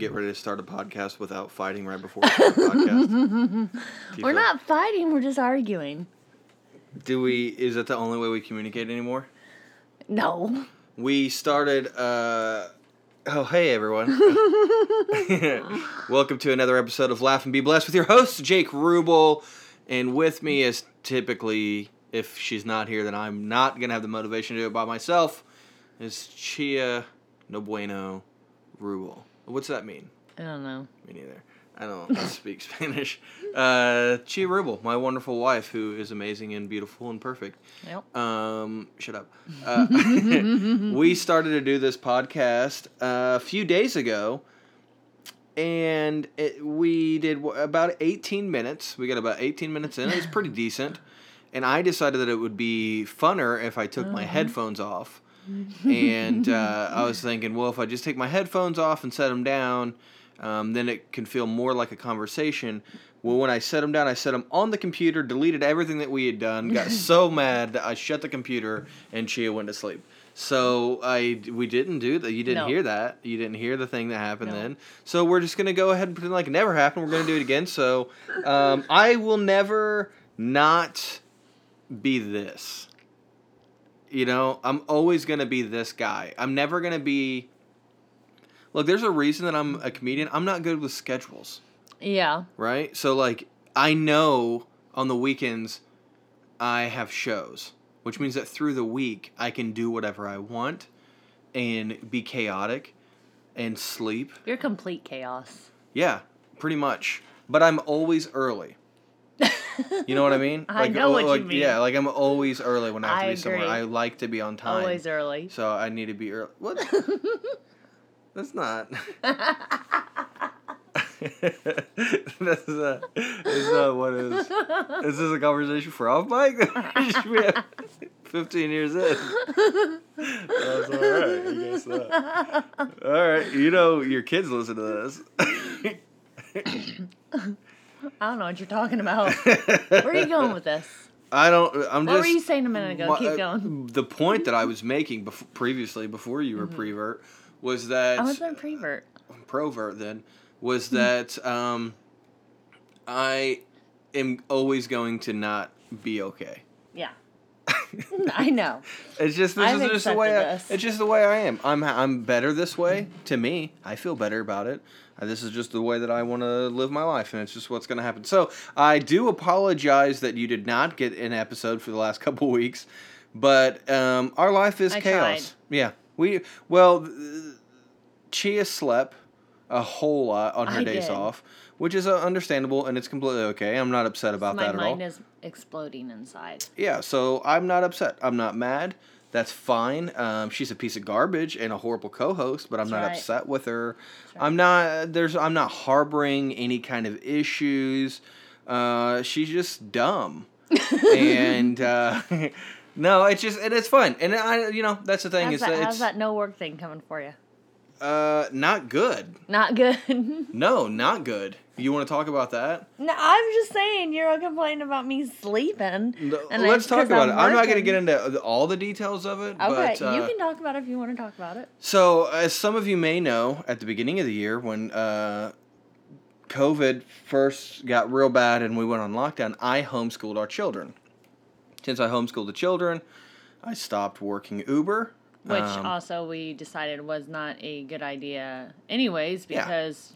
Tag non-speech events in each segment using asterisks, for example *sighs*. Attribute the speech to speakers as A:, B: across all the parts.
A: get ready to start a podcast without fighting right before we start the podcast? *laughs*
B: We're not fighting, we're just arguing.
A: Do we? Is that the only way we communicate anymore?
B: No.
A: We started. Uh, oh, hey everyone! *laughs* *laughs* Welcome to another episode of Laugh and Be Blessed with your host Jake Rubel, and with me is typically, if she's not here, then I'm not gonna have the motivation to do it by myself. Is Chia No Bueno Rubel? What's that mean?
B: I don't know.
A: Me neither. I don't speak *laughs* Spanish. Uh, Chia Rubel, my wonderful wife, who is amazing and beautiful and perfect.
B: Yep.
A: Um, shut up. Uh, *laughs* we started to do this podcast uh, a few days ago, and it, we did about 18 minutes. We got about 18 minutes in. It was pretty decent. And I decided that it would be funner if I took my headphones off. And uh, I was thinking, well, if I just take my headphones off and set them down, um, then it can feel more like a conversation. Well, when I set them down, I set them on the computer, deleted everything that we had done, got *laughs* so mad that I shut the computer and Chia went to sleep. So I we didn't do that. You didn't
B: No.
A: hear that. You didn't hear the thing that happened
B: No.
A: then. So we're just gonna go ahead and pretend like it never happened. We're gonna do it again. So um, I will never not be this. You know, I'm always gonna be this guy. I'm never gonna be. Look, there's a reason that I'm a comedian. I'm not good with schedules,
B: Yeah.
A: right? So like, I know on the weekends I have shows, which means that through the week I can do whatever I want and be chaotic and sleep.
B: You're complete chaos.
A: Yeah, pretty much. But I'm always early. You know what I mean?
B: I know
A: oh,
B: what you
A: like,
B: mean.
A: Yeah, like I'm always early when I have to
B: I
A: be somewhere.
B: agree.
A: I like to be on time.
B: Always early.
A: So I need to be early. What? That's not. that's not. That's not what it is. Is this a conversation for off mic? we have fifteen years in. That's all right. I guess not. All right. You know your kids listen to this.
B: I don't know what you're talking about. *laughs* Where are you going with this?
A: I don't. I'm
B: What
A: just.
B: What were you saying a minute ago?
A: My-
B: Keep
A: uh,
B: going.
A: The point that I was making bef- previously, before you were prevert, was that
B: I was in prevert.
A: provert then was that um, I am always going to not be okay.
B: Yeah. *laughs* I know.
A: It's just this
B: I've
A: is just the way I, it's just the way I am. I'm I'm better this way to me. I feel better about it. Uh, this is just the way that I want to live my life, and it's just what's going to happen. So I do apologize that you did not get an episode for the last *laughs* couple weeks, but um, our life is
B: I
A: chaos. Yeah, we well, Chia slept a whole lot on her
B: I
A: days
B: did.
A: off, which is uh, understandable and it's completely okay. I'm not upset about that at all.
B: My mind is exploding inside.
A: Yeah, so I'm not upset. I'm not mad. That's fine. Um, she's a piece of garbage and a horrible co-host, but I'm
B: That's
A: not
B: right.
A: upset with her.
B: right.
A: I'm not. There's. I'm not harboring any kind of issues. Uh, she's just dumb, *laughs* and uh, *laughs* no, it's just and it's fun. And I, you know, that's the thing.
B: How's
A: is
B: that,
A: that
B: how's
A: it's
B: that no work thing coming for you?
A: uh, not good.
B: Not good. *laughs*
A: No, not good. You want to talk about that?
B: no, I'm just saying you're complaining about me sleeping.
A: No,
B: and
A: Let's
B: it's
A: talk
B: 'cause
A: about it. I'm not going to get into all the details of it.
B: Okay,
A: but, uh,
B: you can talk about it if you want to talk about it.
A: So, as some of you may know, at the beginning of the year, when uh, COVID first got real bad and we went on lockdown, I homeschooled our children. Since I homeschooled the children, I stopped working Uber.
B: Which
A: Um,
B: also we decided was not a good idea, anyways,
A: Yeah.
B: because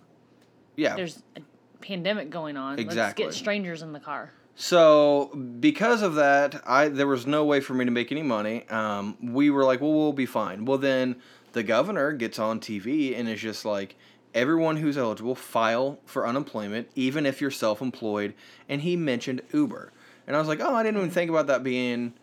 A: yeah.
B: there's a pandemic going on.
A: Exactly.
B: Let's get strangers in the car.
A: So because of that, I there was no way for me to make any money. Um, we were like, well, we'll be fine. Well, then the governor gets on TV and is just like, everyone who's eligible file for unemployment, even if you're self-employed. And he mentioned Uber, and I was like, oh, I didn't even think about that being,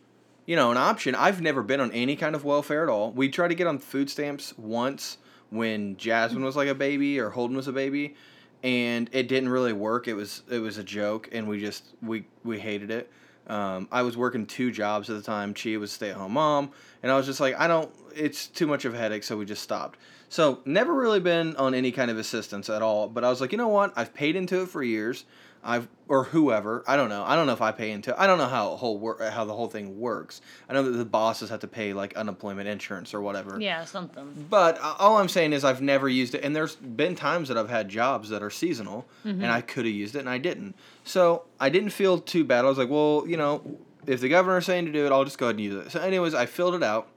A: you know, an option. I've never been on any kind of welfare at all. We tried to get on food stamps once when Jasmine was like a baby or Holden was a baby and it didn't really work. It was it was a joke, and we just we we hated it. Um, I was working two jobs at the time. Chia was a stay at home mom, and I was just like, I don't. It's too much of a headache, so we just stopped. So never really been on any kind of assistance at all. But I was like, you know what? I've paid into it for years. I've or whoever. I don't know. I don't know if I pay into. I don't know how whole wor- how the whole thing works. I know that the bosses have to pay like unemployment insurance or whatever.
B: Yeah, something.
A: But uh, all I'm saying is I've never used it, and there's been times that I've had jobs that are seasonal, and I could have used it and I didn't. So I didn't feel too bad. I was like, well, you know, if the governor's saying to do it, I'll just go ahead and use it. So, anyways, I filled it out.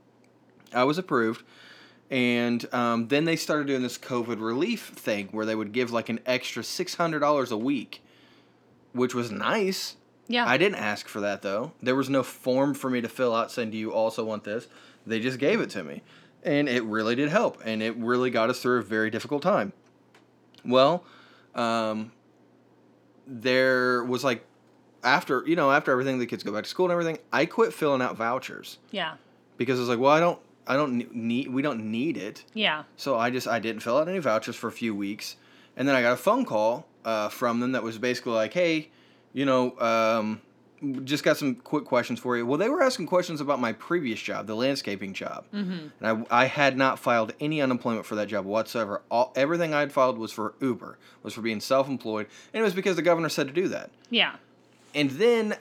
A: I was approved, and um, then they started doing this COVID relief thing where they would give like an extra six hundred dollars a week, which was nice.
B: Yeah.
A: I didn't ask for that though. There was no form for me to fill out saying, "Do you also want this?" They just gave it to me, and it really did help, and it really got us through a very difficult time. Well, um, there was like after you know after everything, the kids go back to school and everything. I quit filling out vouchers
B: Yeah.
A: because I was like, well, I don't, I don't need, we don't need it.
B: Yeah.
A: So I just I didn't fill out any vouchers for a few weeks, and then I got a phone call uh, from them that was basically like, "Hey, you know, um, just got some quick questions for you." Well, they were asking questions about my previous job, the landscaping job, mm-hmm. and I, I had not filed any unemployment for that job whatsoever. All everything I had filed was for Uber, was for being self-employed, and it was because the governor said to do that.
B: Yeah.
A: And then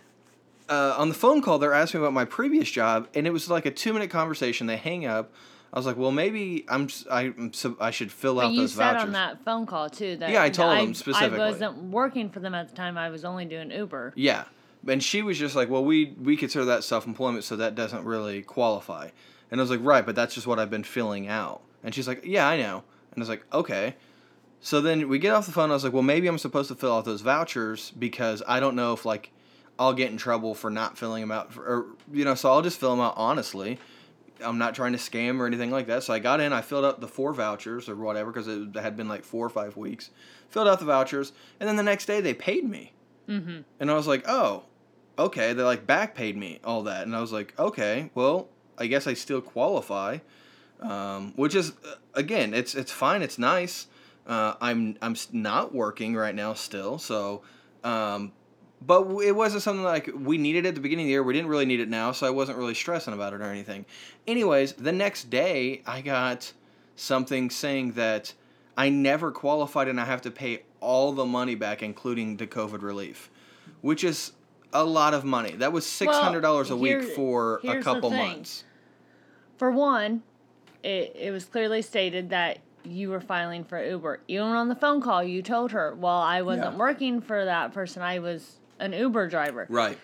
A: uh, on the phone call, they're asking about my previous job, and it was like a two minute conversation. They hang up. I was like, well, maybe I'm I, I should fill
B: But
A: out
B: you
A: those
B: said
A: vouchers.
B: on that phone call too that
A: Yeah, I told them specifically.
B: I wasn't working for them at the time. I was only doing Uber.
A: Yeah, and she was just like, well, we we consider that self employment, so that doesn't really qualify. And I was like, right, but that's just what I've been filling out. And she's like, yeah, I know. And I was like, okay. So then we get off the phone. I was like, well, maybe I'm supposed to fill out those vouchers because I don't know if like I'll get in trouble for not filling them out, for, or you know. So I'll just fill them out honestly. I'm not trying to scam or anything like that. So I got in, I filled out the four vouchers or whatever because it had been like four or five weeks. Filled out the vouchers, and then the next day they paid me. Mm-hmm. And I was like, oh, okay. They like back paid me all that, and I was like, okay, well, I guess I still qualify. Um, which is uh, again, it's it's fine, it's nice. Uh, I'm I'm not working right now still, so. Um, but it wasn't something like we needed at the beginning of the year. We didn't really need it now, so I wasn't really stressing about it or anything. Anyways, the next day I got something saying that I never qualified and I have to pay all the money back, including the COVID relief, which is a lot of money. That was six hundred dollars a
B: here-
A: week for a couple months.
B: For one, it, it was clearly stated that you were filing for Uber. Even on the phone call, you told her, well, I wasn't
A: Yeah.
B: working for that person. I was an Uber driver.
A: Right.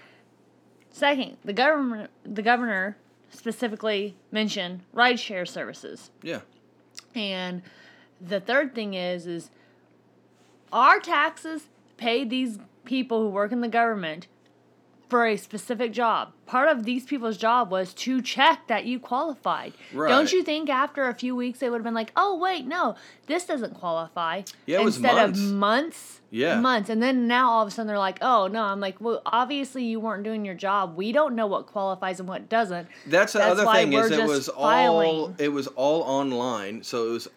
B: Second, the government, the governor specifically mentioned rideshare services.
A: Yeah.
B: And the third thing is is our taxes pay these people who work in the government for a specific job. Part of these people's job was to check that you qualified.
A: Right.
B: Don't you think after a few weeks they would have been like, "Oh wait, no, this doesn't qualify."
A: Yeah, it was
B: Instead
A: months.
B: of months.
A: Yeah.
B: Months. And then now all of a sudden they're like, "Oh, no." I'm like, "Well, obviously you weren't doing your job. We don't know what qualifies and what doesn't."
A: That's the
B: That's
A: other thing is it was all it was all online, so it was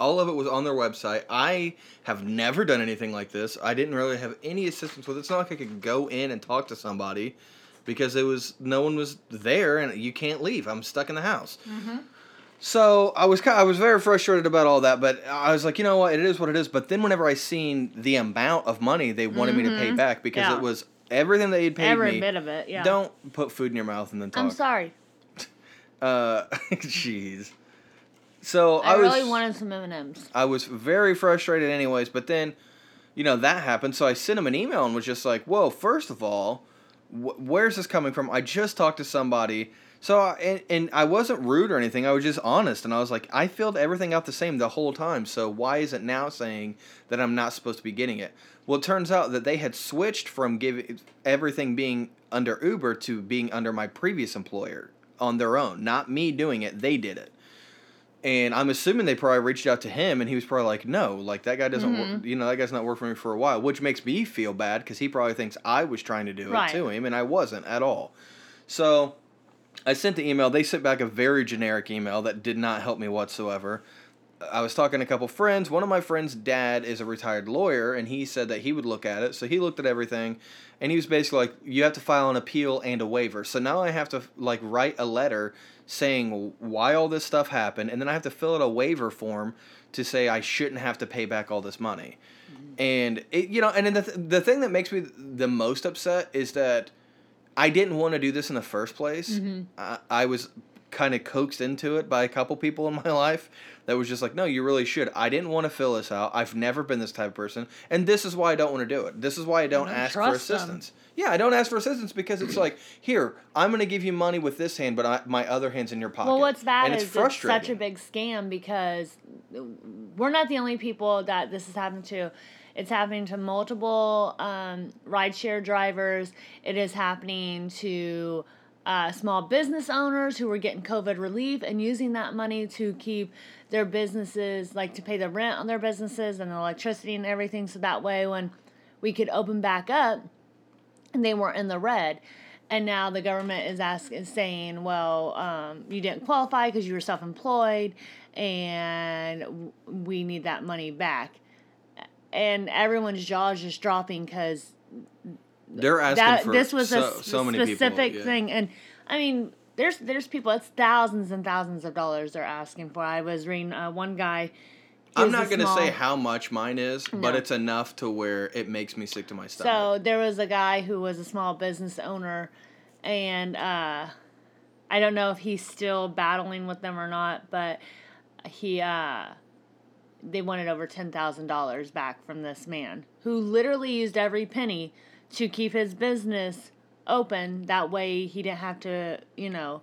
A: all of it was on their website. I have never done anything like this. I didn't really have any assistance with it. It's not like I could go in and talk to somebody because it was no one was there and you can't leave. I'm stuck in the house. So I was ki- I was very frustrated about all that, but I was like, you know what, it is what it is. But then whenever I seen the amount of money they wanted me to pay back because
B: Yeah.
A: it was everything they had paid
B: Every
A: me.
B: Every bit of it, yeah.
A: Don't put food in your mouth and then talk.
B: I'm sorry. *laughs*
A: Uh, *laughs* jeez. So
B: I,
A: I, was
B: really wanted some M&Ms.
A: I was very frustrated, anyways. But then, you know, that happened. So I sent him an email and was just like, "Whoa! First of all, wh- where's this coming from? I just talked to somebody." So I, and, and I wasn't rude or anything. I was just honest, and I was like, I filled everything out the same the whole time. So why is it now saying that I'm not supposed to be getting it? Well, it turns out that they had switched from giving everything being under Uber to being under my previous employer on their own, not me doing it. They did it. And I'm assuming they probably reached out to him, and he was probably like, "No, like that guy doesn't work. Mm-hmm. You know, that guy's not worked for me for a while," which makes me feel bad because he probably thinks I was trying to do
B: Right.
A: it to him, and I wasn't at all. So, I sent the email. They sent back a very generic email that did not help me whatsoever. I was talking to a couple friends. One of my friends' dad is a retired lawyer, and he said that he would look at it. So he looked at everything, and he was basically like, "You have to file an appeal and a waiver." So now I have to like write a letter saying why all this stuff happened, and then I have to fill out a waiver form to say I shouldn't have to pay back all this money. And it, you know, and then the th- the thing that makes me the most upset is that I didn't want to do this in the first place. I, I was kind of coaxed into it by a couple people in *laughs* my life that was just like, no, you really should. I didn't want to fill this out. I've never been this type of person, and this is why I don't want to do it. This is why I don't,
B: don't
A: ask for
B: assistance. them.
A: Yeah, I don't ask for assistance because it's like, here, I'm going to give you money with this hand, but I, my other hand's in your pocket.
B: Well, what's bad
A: and
B: is
A: it's
B: it's,
A: frustrating.
B: such a big scam because we're not the only people that this has happened to. It's happening to multiple um, rideshare drivers. It is happening to uh, small business owners who were getting COVID relief and using that money to keep their businesses, like to pay the rent on their businesses and the electricity and everything. So that way, when we could open back up, and they weren't in the red. And now the government is asking, is saying, well, um, you didn't qualify because you were self-employed, and we need that money back. And everyone's jaws just dropping because
A: They're asking
B: that
A: for
B: this was
A: so,
B: a
A: so many people,
B: specific
A: yeah.
B: thing. And I mean, there's there's people. It's thousands and thousands of dollars they're asking for. I was reading uh, one guy.
A: I'm not going to
B: small-
A: say how much mine is, but it's enough to where it makes me sick to my stomach.
B: So there was a guy who was a small business owner, and uh, I don't know if he's still battling with them or not, but he uh, they wanted over ten thousand dollars back from this man who literally used every penny to keep his business open. That way, he didn't have to, you know,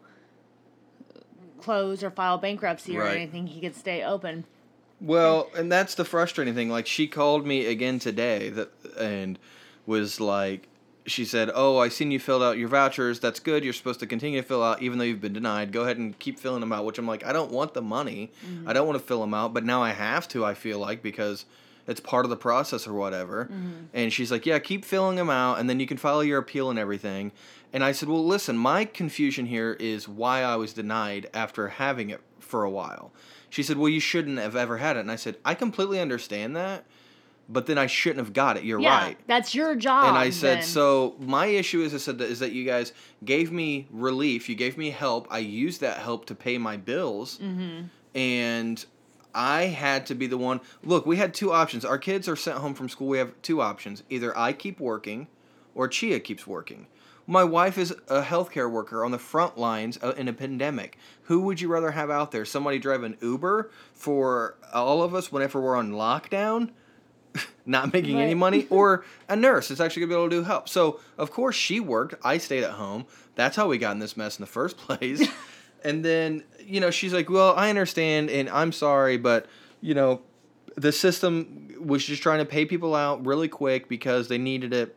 B: close or file bankruptcy or anything. He could stay open.
A: Well, and that's the frustrating thing. Like she called me again today that and was like she said, "Oh, I seen you filled out your vouchers. That's good. You're supposed to continue to fill out even though you've been denied. Go ahead and keep filling them out." Which I'm like, "I don't want the money. Mm-hmm. I don't want to fill them out, but now I have to, I feel like because it's part of the process or whatever." Mm-hmm. And she's like, "Yeah, keep filling them out and then you can file your appeal and everything." And I said, "Well, listen, my confusion here is why I was denied after having it for a while." She said, "Well, you shouldn't have ever had it." And I said, "I completely understand that, but then I shouldn't have got it. You're
B: yeah,
A: right."
B: that's your job.
A: And I said,
B: then.
A: "So my issue is, I said that is that you guys gave me relief. You gave me help. I used that help to pay my bills,
B: Mm-hmm.
A: and." I had to be the one. Look, we had two options. Our kids are sent home from school. We have two options. Either I keep working or Chia keeps working. My wife is a healthcare worker on the front lines uh, in a pandemic. Who would you rather have out there? Somebody driving Uber for all of us whenever we're on lockdown, *laughs* not making any money, or *laughs* a nurse that's actually gonna be able to do help. So of course she worked. I stayed at home. That's how we got in this mess in the first *laughs* place. and then you know she's like, "Well, I understand, and I'm sorry, but you know." The system was just trying to pay people out really quick because they needed it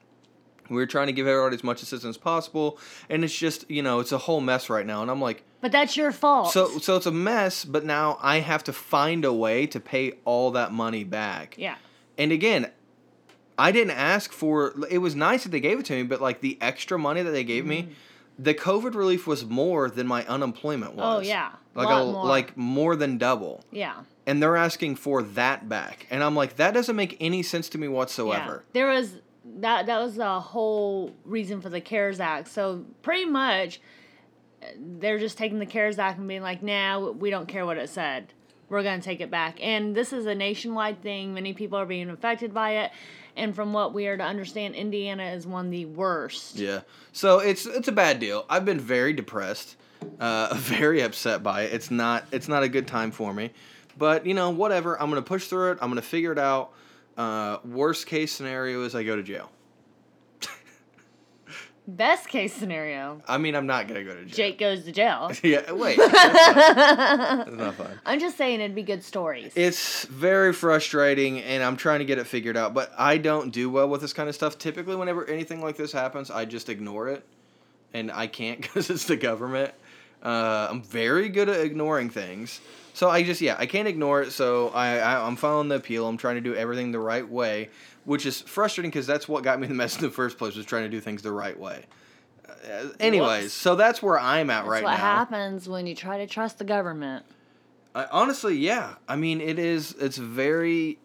A: we were trying to give everybody as much assistance as possible, and it's just you know it's a whole mess right now. And I'm like,
B: but that's your fault.
A: so so it's a mess, but now I have to find a way to pay all that money back.
B: yeah.
A: And again, I didn't ask for. It was nice that they gave it to me, but like the extra money that they gave me, the COVID relief was more than my unemployment was.
B: Mm-hmm. Oh, yeah.
A: like a
B: more.
A: like more than double.
B: Yeah.
A: And they're asking for that back, and I'm like, that doesn't make any sense to me whatsoever.
B: Yeah. There was that that was the whole reason for the CARES Act. So pretty much they're just taking the CARES Act and being like, "Nah, we don't care what it said. We're to take it back." And this is a nationwide thing. Many people are being affected by it. And from what we are to understand, Indiana is one of the worst.
A: Yeah. So it's it's a bad deal. I've been very depressed, uh, *laughs* very upset by it. It's not it's not a good time for me, but you know whatever. I'm gonna push through it. I'm gonna figure it out. Uh, worst case scenario is I go to jail. *laughs*
B: Best case scenario,
A: I mean, I'm not gonna go to jail.
B: Jake goes to jail. *laughs*
A: Yeah. Wait. That's *laughs* not, that's not fun.
B: I'm just saying it'd be good stories.
A: It's very frustrating, and I'm trying to get it figured out. But I don't do well with this kind of stuff. Typically, whenever anything like this happens, I just ignore it, and I can't because it's the government. Uh, I'm very good at ignoring things, so I just yeah I can't ignore it. So I, I I'm following the appeal. I'm trying to do everything the right way, which is frustrating because that's what got me in the mess in the first place was trying to do things the right way. Uh, anyways,
B: Whoops.
A: so that's where I'm at
B: That's
A: right
B: what
A: now.
B: What happens when you try to trust the government.
A: I, honestly, yeah. I mean, it is. It's very,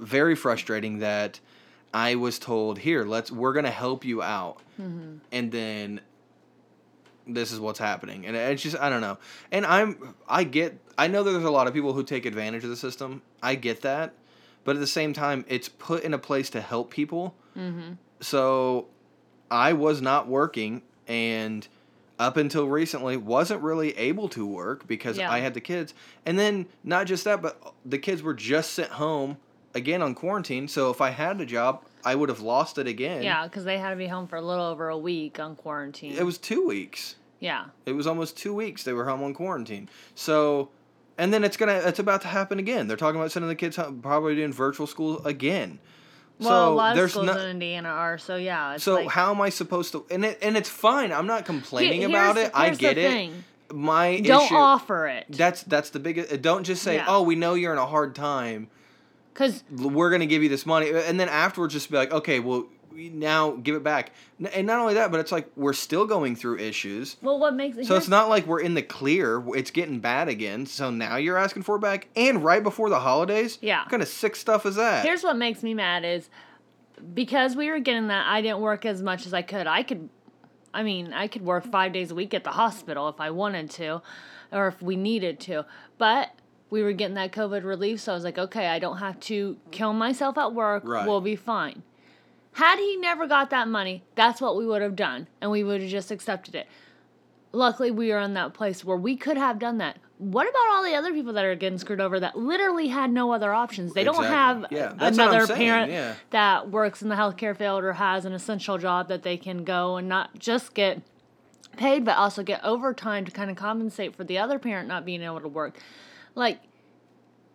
A: very frustrating that I was told, "Here, let's. We're gonna help you out," and then this is what's happening, and it's just I don't know. And I'm I get I know that there's a lot of people who take advantage of the system. I get that, but at the same time, it's put in a place to help people.
B: Mm-hmm.
A: So, I was not working and up until recently wasn't really able to work because
B: Yeah.
A: I had the kids. And then not just that, but the kids were just sent home again on quarantine. So if I had a job, I would have lost it again.
B: Yeah, because they had to be home for a little over a week on quarantine.
A: It was 2 weeks.
B: yeah.
A: It was almost 2 weeks they were home on quarantine. So and then it's going to it's about to happen again. They're talking about sending the kids home, probably doing virtual school again.
B: Well,
A: so
B: a lot of
A: there's
B: schools
A: no,
B: in Indiana are, so yeah. It's
A: So
B: like,
A: how am I supposed to? And it, and it's fine. I'm not complaining
B: Here-
A: about it. I get it.
B: thing.
A: My
B: Don't
A: issue.
B: offer it.
A: That's that's the biggest. Don't just say,
B: Yeah.
A: "Oh, we know you're in a hard time.
B: Because
A: We're gonna give you this money," and then afterwards just be like, "Okay, well, we now give it back." And not only that, but it's like we're still going through issues.
B: well, what makes it
A: So it's not like we're in the clear. It's getting bad again. So now you're asking for it back, and right before the holidays.
B: Yeah.
A: What kind of sick stuff is that?
B: Here's what makes me mad is because we were getting that, I didn't work as much as I could. I could, I mean, I could work five days a week at the hospital if I wanted to, or if we needed to. But we were getting that COVID relief, so I was like, okay, I don't have to kill myself at work.
A: Right.
B: We'll be fine. Had he never got that money, that's what we would have done, and we would have just accepted it. Luckily, we are in that place where we could have done that. What about all the other people that are getting screwed over that literally had no other options? They don't have
A: Yeah, that's what I'm
B: another parent
A: yeah.
B: that works in the healthcare field or has an essential job that they can go and not just get paid, but also get overtime to kind of compensate for the other parent not being able to work. Like,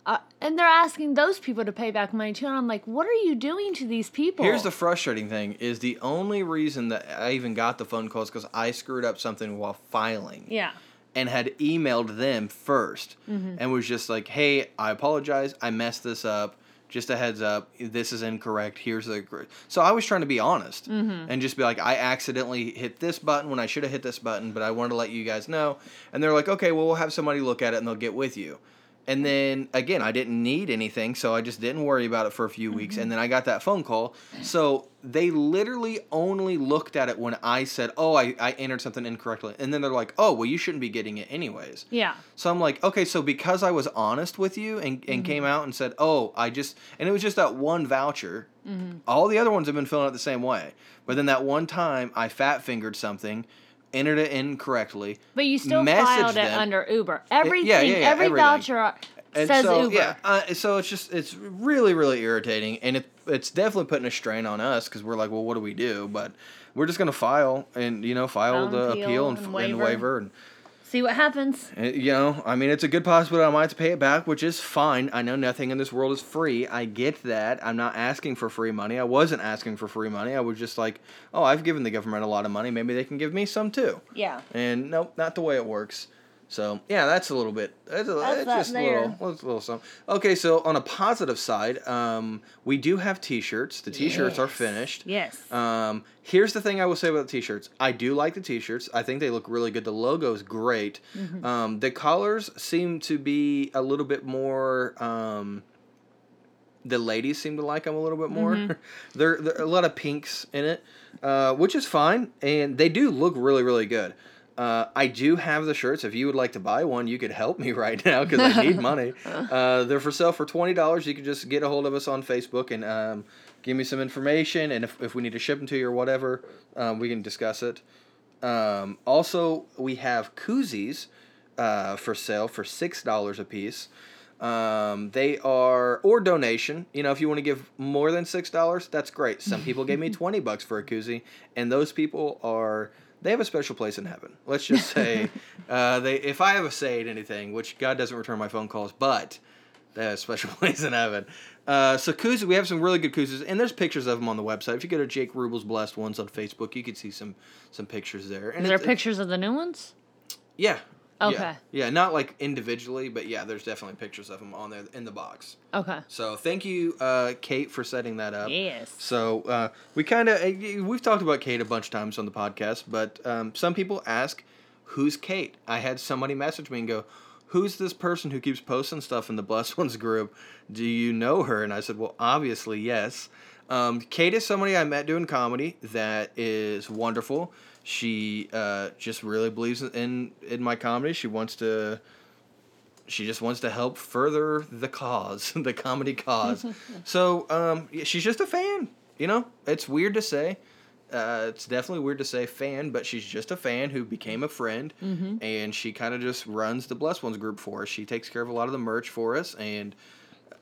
B: uh, and they're asking those people to pay back money too. And I'm like, what are you doing to these people?
A: Here's the frustrating thing: is the only reason that I even got the phone calls because I screwed up something while filing.
B: yeah.
A: and had emailed them 1st
B: Mm-hmm.
A: and was just like, "Hey, I apologize. I messed this up. Just a heads up. This is incorrect. Here's the." cor-" So I was trying to be honest
B: Mm-hmm.
A: and just be like, "I accidentally hit this button when I should have hit this button, but I wanted to let you guys know." And they're like, "Okay, well, we'll have somebody look at it and they'll get with you." And then again, I didn't need anything, so I just didn't worry about it for a few weeks.
B: Mm-hmm.
A: And then I got that phone call. So they literally only looked at it when I said, Oh, I, I entered something incorrectly. And then they're like, Oh, well, you shouldn't be getting it anyways.
B: Yeah.
A: So I'm like, Okay, so because I was honest with you and, and came out and said, Oh, I just, and it was just that one voucher. All the other ones have been filling out the same way. But then that one time I fat fingered something, entered it incorrectly.
B: But you still filed it
A: them.
B: under Uber. Everything,
A: yeah, yeah,
B: every
A: everything.
B: voucher
A: And
B: says
A: so,
B: Uber.
A: Yeah, uh, so it's just it's really really irritating, and it it's definitely putting a strain on us because we're like, well, what do we do? But we're just gonna file and you know file the
B: appeal
A: appeal and,
B: and
A: and
B: waiver.
A: waiver and.
B: See what happens.
A: uh, You know, I mean, it's a good possibility I might have to pay it back, which is fine. I know nothing in this world is free. I get that. I'm not asking for free money. I wasn't asking for free money. I was just like, oh, I've given the government a lot of money. Maybe they can give me some too.
B: Yeah.
A: And nope, not the way it works. So yeah, that's a little bit. That's, a,
B: That's that
A: just a little, a little something. Okay, so on a positive side, um, we do have T-shirts. The T-shirts are finished.
B: Yes.
A: Um, here's the thing I will say about the T-shirts. I do like the T-shirts. I think they look really good. The logo is great.
B: Mm-hmm.
A: Um, the colors seem to be a little bit more. Um, the ladies seem to like them a little bit more.
B: Mm-hmm. *laughs*
A: there, there are a lot of pinks in it, uh, which is fine, and they do look really, really good. Uh, I do have the shirts. If you would like to buy one, you could help me *laughs* right now because I need money. *laughs* Uh, they're for sale for twenty dollars. You can just get a hold of us on Facebook and um, give me some information, and if, if we need to ship them to you or whatever, um, we can discuss it. Um, also, we have koozies uh, for sale for six dollars a piece. Um, they are or donation. You know, if you want to give more than six dollars, that's great. Some people gave me *laughs* twenty bucks for a koozie, and those people are they have a special place in heaven. Let's just *laughs* say uh, they if I have a say in anything, which God doesn't return my phone calls, but they have a special *laughs* place in heaven. Uh, so we have some really good koozies, and there's pictures of them on the website. If you go to Jake Rubel's Blessed Ones on Facebook, you can see some some pictures there. And
B: Is there pictures of the new ones?
A: yeah.
B: Okay.
A: Yeah. yeah, not like individually, but yeah, there's definitely pictures of them on there in the box.
B: Okay.
A: So thank you, uh, Kate, for setting that up.
B: Yes.
A: So uh, we kind of we've talked about Kate a bunch of times on the podcast, but um, some people ask, "Who's Kate?" I had somebody message me and go, who's this person who keeps posting stuff in the Blessed Ones group? Do you know her? And I said, well, obviously, yes. Um, Kate is somebody I met doing comedy that is wonderful. She uh, just really believes in in my comedy. She wants to. She just wants to help further the cause, *laughs* the comedy cause. *laughs* so um, she's just a fan. You know, it's weird to say. Uh, it's definitely weird to say fan, but she's just a fan who became a friend, and she kind of just runs the Blessed Ones group for us. She takes care of a lot of the merch for us, and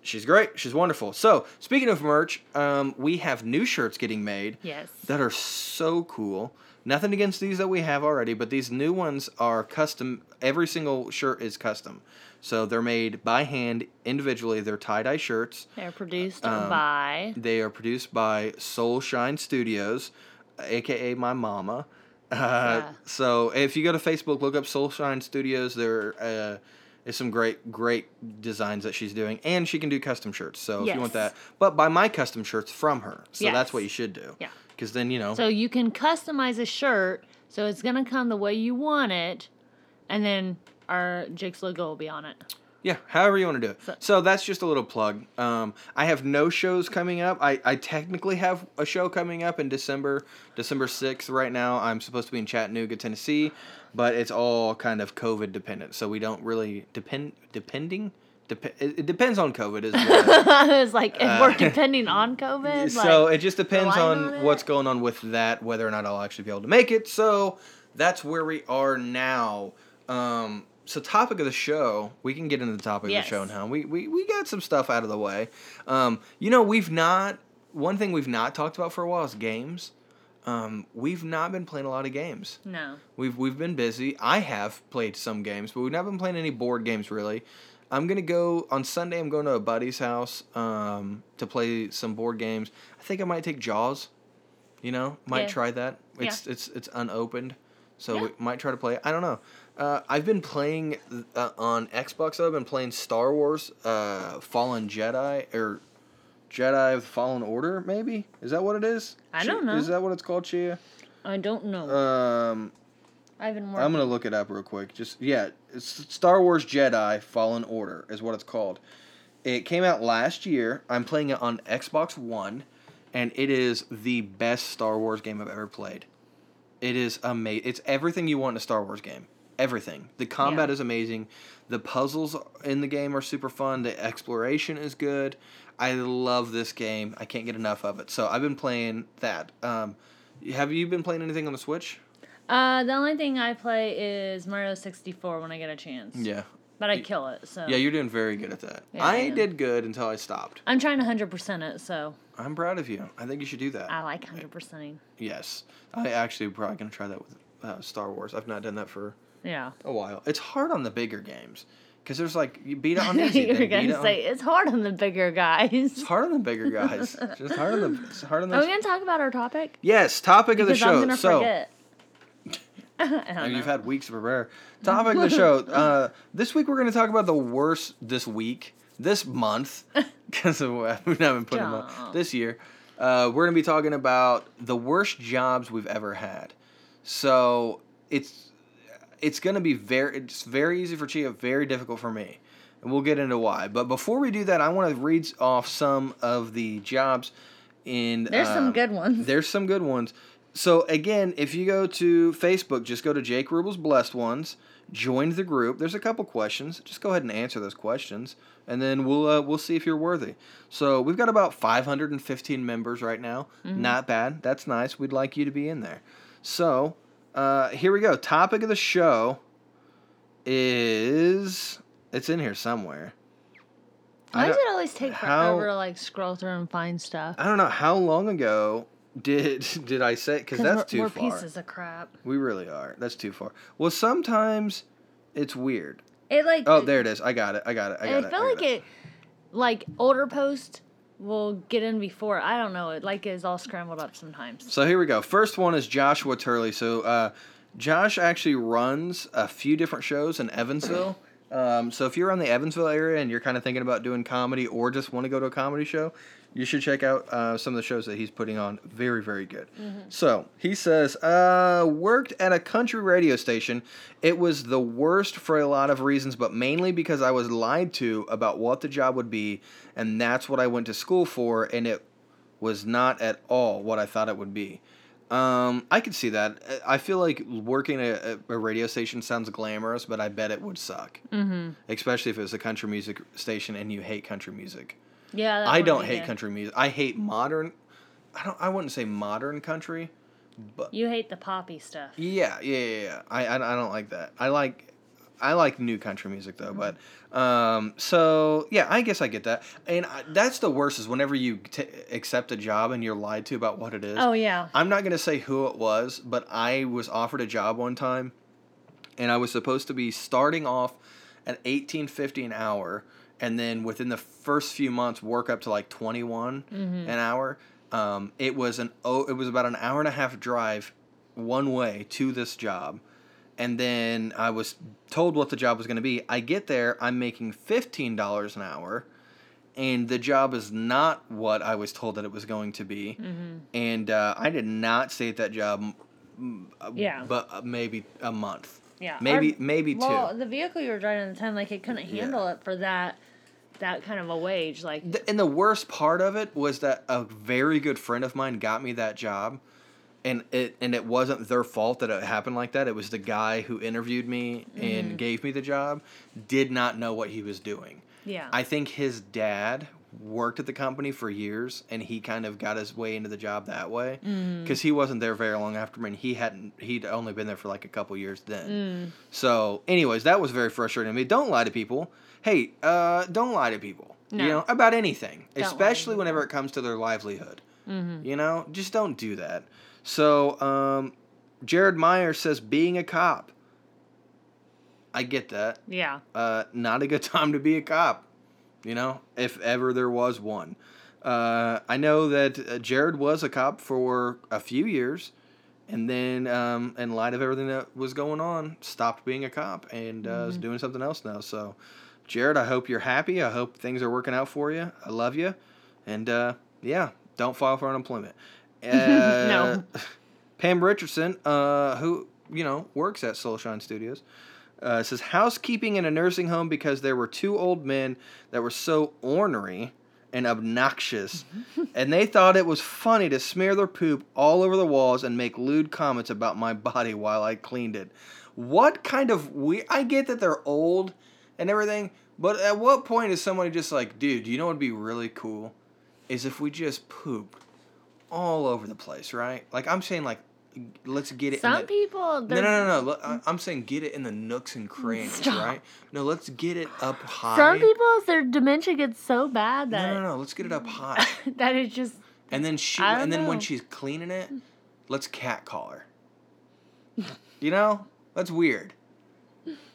A: she's great. She's wonderful. So speaking of merch, um, we have new shirts getting made
B: Yes.
A: that are so cool. Nothing against these that we have already, but these new ones are custom. Every single shirt is custom. So they're made by hand individually. They're tie dye shirts.
B: They're produced
A: Um,
B: by.
A: They are produced by Soul Shine Studios, aka my mama. Uh,
B: Yeah.
A: So if you go to Facebook, look up Soul Shine Studios. There uh, is some great, great designs that she's doing, and she can do custom shirts. So if you want that, but buy my custom shirts from her. So that's what you should do.
B: Yeah.
A: Because then you know.
B: So you can customize a shirt so it's gonna come the way you want it, and then our Jake's logo will be on it.
A: Yeah, however you want to do it.
B: So-
A: So, that's just a little plug. Um, I have no shows coming up. I, I technically have a show coming up in December, December 6th right now. I'm supposed to be in Chattanooga, Tennessee, but it's all kind of COVID dependent. So we don't really depend, depending? Dep- it, depends on COVID is what
B: I was like, if we're depending on COVID,
A: so
B: like,
A: it just depends on
B: on
A: what's going on with that, whether or not I'll actually be able to make it. So that's where we are now. Um, so topic of the show, we can get into the topic
B: Yes.
A: of the show now. We, we we got some stuff out of the way. Um, you know, we've not one thing we've not talked about for a while is games. Um, we've not been playing a lot of games.
B: no.
A: We've we've been busy. I have played some games, but we've not been playing any board games really. I'm gonna go on Sunday. I'm going to a buddy's house um, to play some board games. I think I might take Jaws. You know, might
B: Yeah.
A: try that. It's it's it's unopened, so
B: Yeah.
A: we might try to play. it. I don't know. Uh, I've been playing uh, on Xbox. I've been playing Star Wars uh, Fallen Jedi or Jedi of Fallen Order. Maybe is that what it is?
B: I don't know.
A: Is that what it's called, Chia?
B: I don't know.
A: Um,
B: I've been working.
A: I'm gonna look it up real quick. Just yeah, it's Star Wars Jedi Fallen Order is what it's called. It came out last year. I'm playing it on Xbox One, and it is the best Star Wars game I've ever played. It is amazing. It's everything you want in a Star Wars game. Everything. The combat
B: Yeah.
A: is amazing. The puzzles in the game are super fun. The exploration is good. I love this game. I can't get enough of it. So I've been playing that. Um, have you been playing anything on the Switch?
B: Uh, the only thing I play is Mario 64 when I get a chance.
A: Yeah.
B: But I kill it, so.
A: Yeah, you're doing very good at that.
B: Yeah, I
A: I did good until I stopped.
B: I'm trying to 100% it, so
A: I'm proud of you. I think you should do that.
B: I like 100%ing.
A: yes. I actually probably going to try that with uh, Star Wars. I've not done that for
B: Yeah.
A: a while. It's hard on the bigger games because there's like, you beat it on *laughs* easy.
B: you
A: then
B: were
A: beat
B: going
A: it
B: to
A: on-
B: say it's hard on the bigger guys.
A: It's hard on the bigger guys. *laughs* It's just hard on the, it's hard on
B: Are we going to talk about our topic?
A: Yes, topic of the
B: Because
A: show. so,
B: forget. *laughs*
A: Oh, you've had weeks to prepare. Topic of the show. *laughs* Uh, this week we're going to talk about the worst this week, this month, *laughs* because we haven't putting them up this year. Uh, we're going to be talking about the worst jobs we've ever had. So it's it's going to be very it's very easy for Chia, very difficult for me, and we'll get into why. But before we do that, I want to read off some of the jobs. In
B: There's some
A: um,
B: good ones.
A: there's some good ones. So again, if you go to Facebook, just go to Jake Rubel's Blessed Ones, join the group. There's a couple questions. Just go ahead and answer those questions, and then we'll uh, we'll see if you're worthy. So we've got about 515 members right now. Not bad. That's nice. We'd like you to be in there. So uh, here we go. Topic of the show is it's in here somewhere. I
B: Why does it always take
A: how-
B: forever to like scroll through and find stuff?
A: I don't know how long ago did *laughs* did I say because that's
B: we're,
A: too
B: we're
A: far.
B: pieces of crap.
A: We really are. That's too far. Well, sometimes it's weird.
B: It like
A: Oh, there it is. I got it. I got it. I got it.
B: feel
A: I
B: like
A: got
B: it, like older post will get in before. I don't know. It like is all scrambled up sometimes.
A: So here we go. First one is Joshua Turley. So uh, Josh actually runs a few different shows in Evansville. Um, so if you're on the Evansville area and you're kind of thinking about doing comedy or just want to go to a comedy show, You should check out uh, some of the shows that he's putting on. Very, very good. So he says, uh, worked at a country radio station. It was the worst for a lot of reasons, but mainly because I was lied to about what the job would be, and that's what I went to school for, and it was not at all what I thought it would be. Um, I could see that. I feel like working at a, a radio station sounds glamorous, but I bet it would suck. Mm-hmm. Especially if it was a country music station and you hate country music.
B: Yeah. that
A: I don't hate
B: get.
A: country music. I hate modern. I don't. I wouldn't say modern country, but
B: You hate the poppy stuff.
A: yeah, yeah, yeah. yeah. I, I I don't like that. I like. I like new country music though, but um, so yeah, I guess I get that, and I, that's the worst is whenever you t- accept a job and you're lied to about what it is.
B: Oh yeah.
A: I'm not gonna say who it was, but I was offered a job one time, and I was supposed to be starting off at 18.50 an hour, and then within the first few months work up to like 21 an hour. Um, it was an oh, it was about an hour and a half drive, one way to this job, and then I was told what the job was gonna be. I get there, I'm making fifteen dollars an hour and the job is not what I was told that it was going to be.
B: Mm-hmm.
A: And uh, I did not stay at that job, uh,
B: Yeah.
A: but uh, maybe a month.
B: Yeah.
A: Maybe
B: Our-
A: maybe
B: Well,
A: two.
B: the vehicle you were driving at the time, like it couldn't handle it for that that kind of a wage. Like
A: The, and the worst part of it was that a very good friend of mine got me that job. And it and it wasn't their fault that it happened like that. It was the guy who interviewed me
B: Mm-hmm.
A: and gave me the job did not know what he was doing.
B: yeah.
A: I think his dad worked at the company for years, and he kind of got his way into the job that way because he wasn't there very long after me, and he hadn't. He'd only been there for like a couple years then. So, anyways, that was very frustrating to me. Don't lie to people. Hey, uh, don't lie to people.
B: No.
A: You know about anything,
B: to
A: especially whenever it comes to their livelihood. You know, just don't do that. So, um, Jared Meyer says being a cop. I get that
B: yeah.
A: uh, not a good *laughs* time to be a cop, you know, if ever there was one. Uh, I know that uh, Jared was a cop for a few years, and then, um, in light of everything that was going on, stopped being a cop and uh, is doing something else now. So, Jared, I hope you're happy. I hope things are working out for you. I love you, and uh, yeah, don't file for unemployment. *laughs* Uh,
B: No.
A: Pam Richardson, uh, who you know works at Soulshine Studios, uh, says housekeeping in a nursing home because there were two old men that were so ornery and obnoxious, and they thought it was funny to smear their poop all over the walls and make lewd comments about my body while I cleaned it. What kind of we? I get that they're old and everything, but at what point is somebody just like, dude? You know what'd be really cool, is if we just poop all over the place, right? Like I'm saying, like let's get it. in
B: Some
A: the-
B: people.
A: no, no, no, no. I'm saying get it in the nooks and crannies,
B: Stop.
A: right? No, let's get it up high.
B: Some people, their dementia gets so bad
A: No,
B: that
A: no, no. Let's get it up high, *laughs*
B: that is just.
A: and then she, and then when she's cleaning it, let's catcall her. You know, that's weird.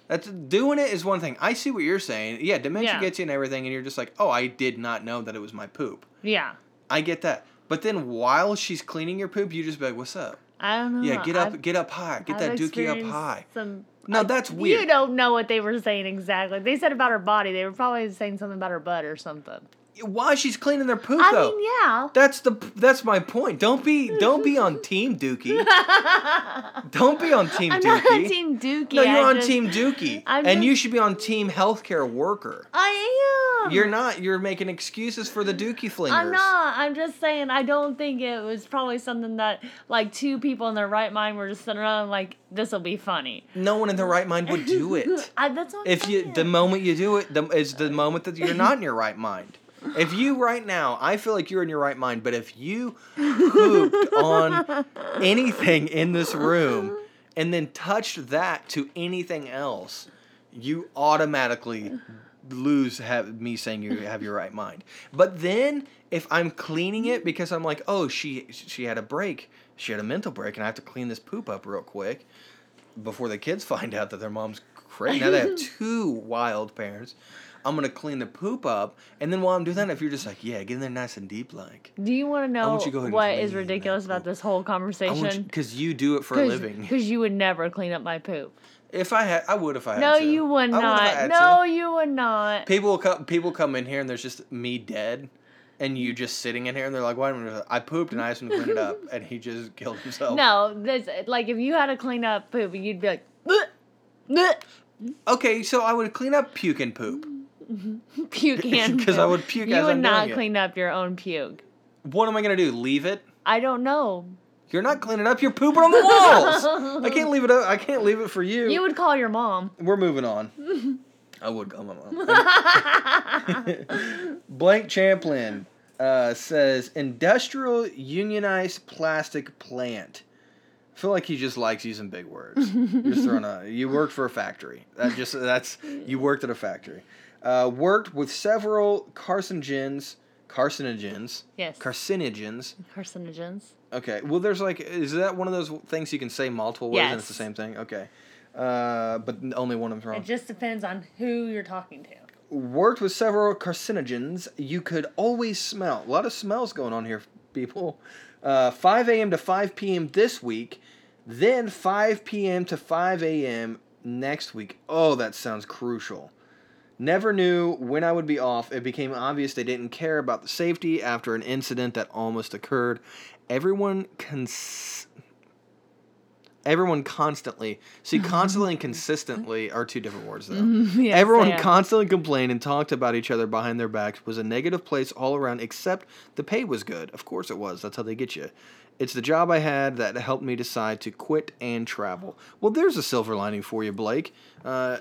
A: That's doing it is one thing. I see what you're saying. Yeah, dementia
B: Yeah.
A: gets you and everything, and you're just like, oh, I did not know that it was my poop.
B: Yeah.
A: I get that. But then while she's cleaning your poop, you just be like, what's up?
B: I don't know.
A: Yeah, get up,
B: I've-
A: get up high, get
B: I've
A: that dookie up high.
B: Some,
A: No,
B: I-
A: that's weird.
B: You don't know what they were saying exactly. They said about her body. They were probably saying something about her butt or something.
A: Why she's cleaning their poop
B: I
A: though?
B: mean, yeah.
A: That's the that's my point. Don't be don't be on *laughs* Team Dookie. *laughs* don't be on Team
B: I'm
A: Dookie.
B: not on Team Dookie.
A: no, you're
B: I
A: on
B: just-
A: Team Dookie, *laughs*
B: I'm
A: and you should be on Team Healthcare Worker.
B: I am.
A: You're not. You're making excuses for the Dookie flingers.
B: I'm not. I'm just saying. I don't think it was probably something that like two people in their right mind were just sitting around like this will be funny.
A: No one in their right mind would do it.
B: I, that's what I'm
A: if you
B: saying.
A: the moment you do it the, is the moment that you're not in your right mind if you right now i feel like you're in your right mind but if you pooped on anything in this room and then touched that to anything else you automatically lose have me saying you have your right mind but then if i'm cleaning it because i'm like oh she she had a break she had a mental break and i have to clean this poop up real quick before the kids find out that their mom's crazy. Now they have *laughs* two wild parents. I'm gonna clean the poop up, and then while I'm doing that, if you're just like, yeah, get in there nice and deep, like,
B: Do you want to know
A: want to go ahead and
B: what is ridiculous about
A: poop.
B: this whole
A: you,
B: conversation?
A: because you do it for a living.
B: Because you would never clean up my poop.
A: If I had, I would if I had
B: No,
A: to.
B: you would
A: I if I
B: not.
A: had
B: No,
A: to.
B: you would not.
A: People will come. People come in here, and there's just me dead, and you just sitting in here, and they're like, "Why?" minute, I I pooped, and I asked him to clean it up, *laughs* and he just killed himself.
B: No, this like if you had to clean up poop, you'd be like, "Bleh, *laughs* bleh."
A: Okay, so I would clean up puke and poop. *laughs*
B: puke *laughs* hand.
A: Because I would puke
B: You would
A: I'm
B: not clean up your own puke.
A: What am I gonna do? Leave it?
B: I don't know.
A: You're not cleaning up. You're pooping on the walls. I can't leave it. Up. I can't leave it for you.
B: You would call your mom.
A: We're moving on. *laughs* I would call my mom. Blake Champlin uh, says industrial unionized plastic plant. I feel like he just likes using big words. You're throwing a. You worked for a factory. That just that's you worked at a factory. Uh, worked with several carcinogens. Carcinogens.
B: Yes.
A: Carcinogens.
B: Carcinogens.
A: Okay. Well, there's like, is that one of those things you can say multiple ways and it's the same thing? Okay. Uh, but only one of them's wrong.
B: It just depends on who you're talking to.
A: Worked with several carcinogens. You could always smell. A lot of smells going on here, people. Uh, 5 a.m. to 5 p.m. this week, then 5 p.m. to 5 a.m. next week. Oh, that sounds crucial. Never knew when I would be off. It became obvious they didn't care about the safety after an incident that almost occurred. Everyone cons- Everyone constantly. See, *laughs* constantly and consistently are two different words, though. *laughs*
B: Yes,
A: Everyone constantly complained and talked about each other behind their backs. Was a negative place all around, except the pay was good. Of course it was. That's how they get you. It's the job I had that helped me decide to quit and travel. Well, there's a silver lining for you, Blake. Uh,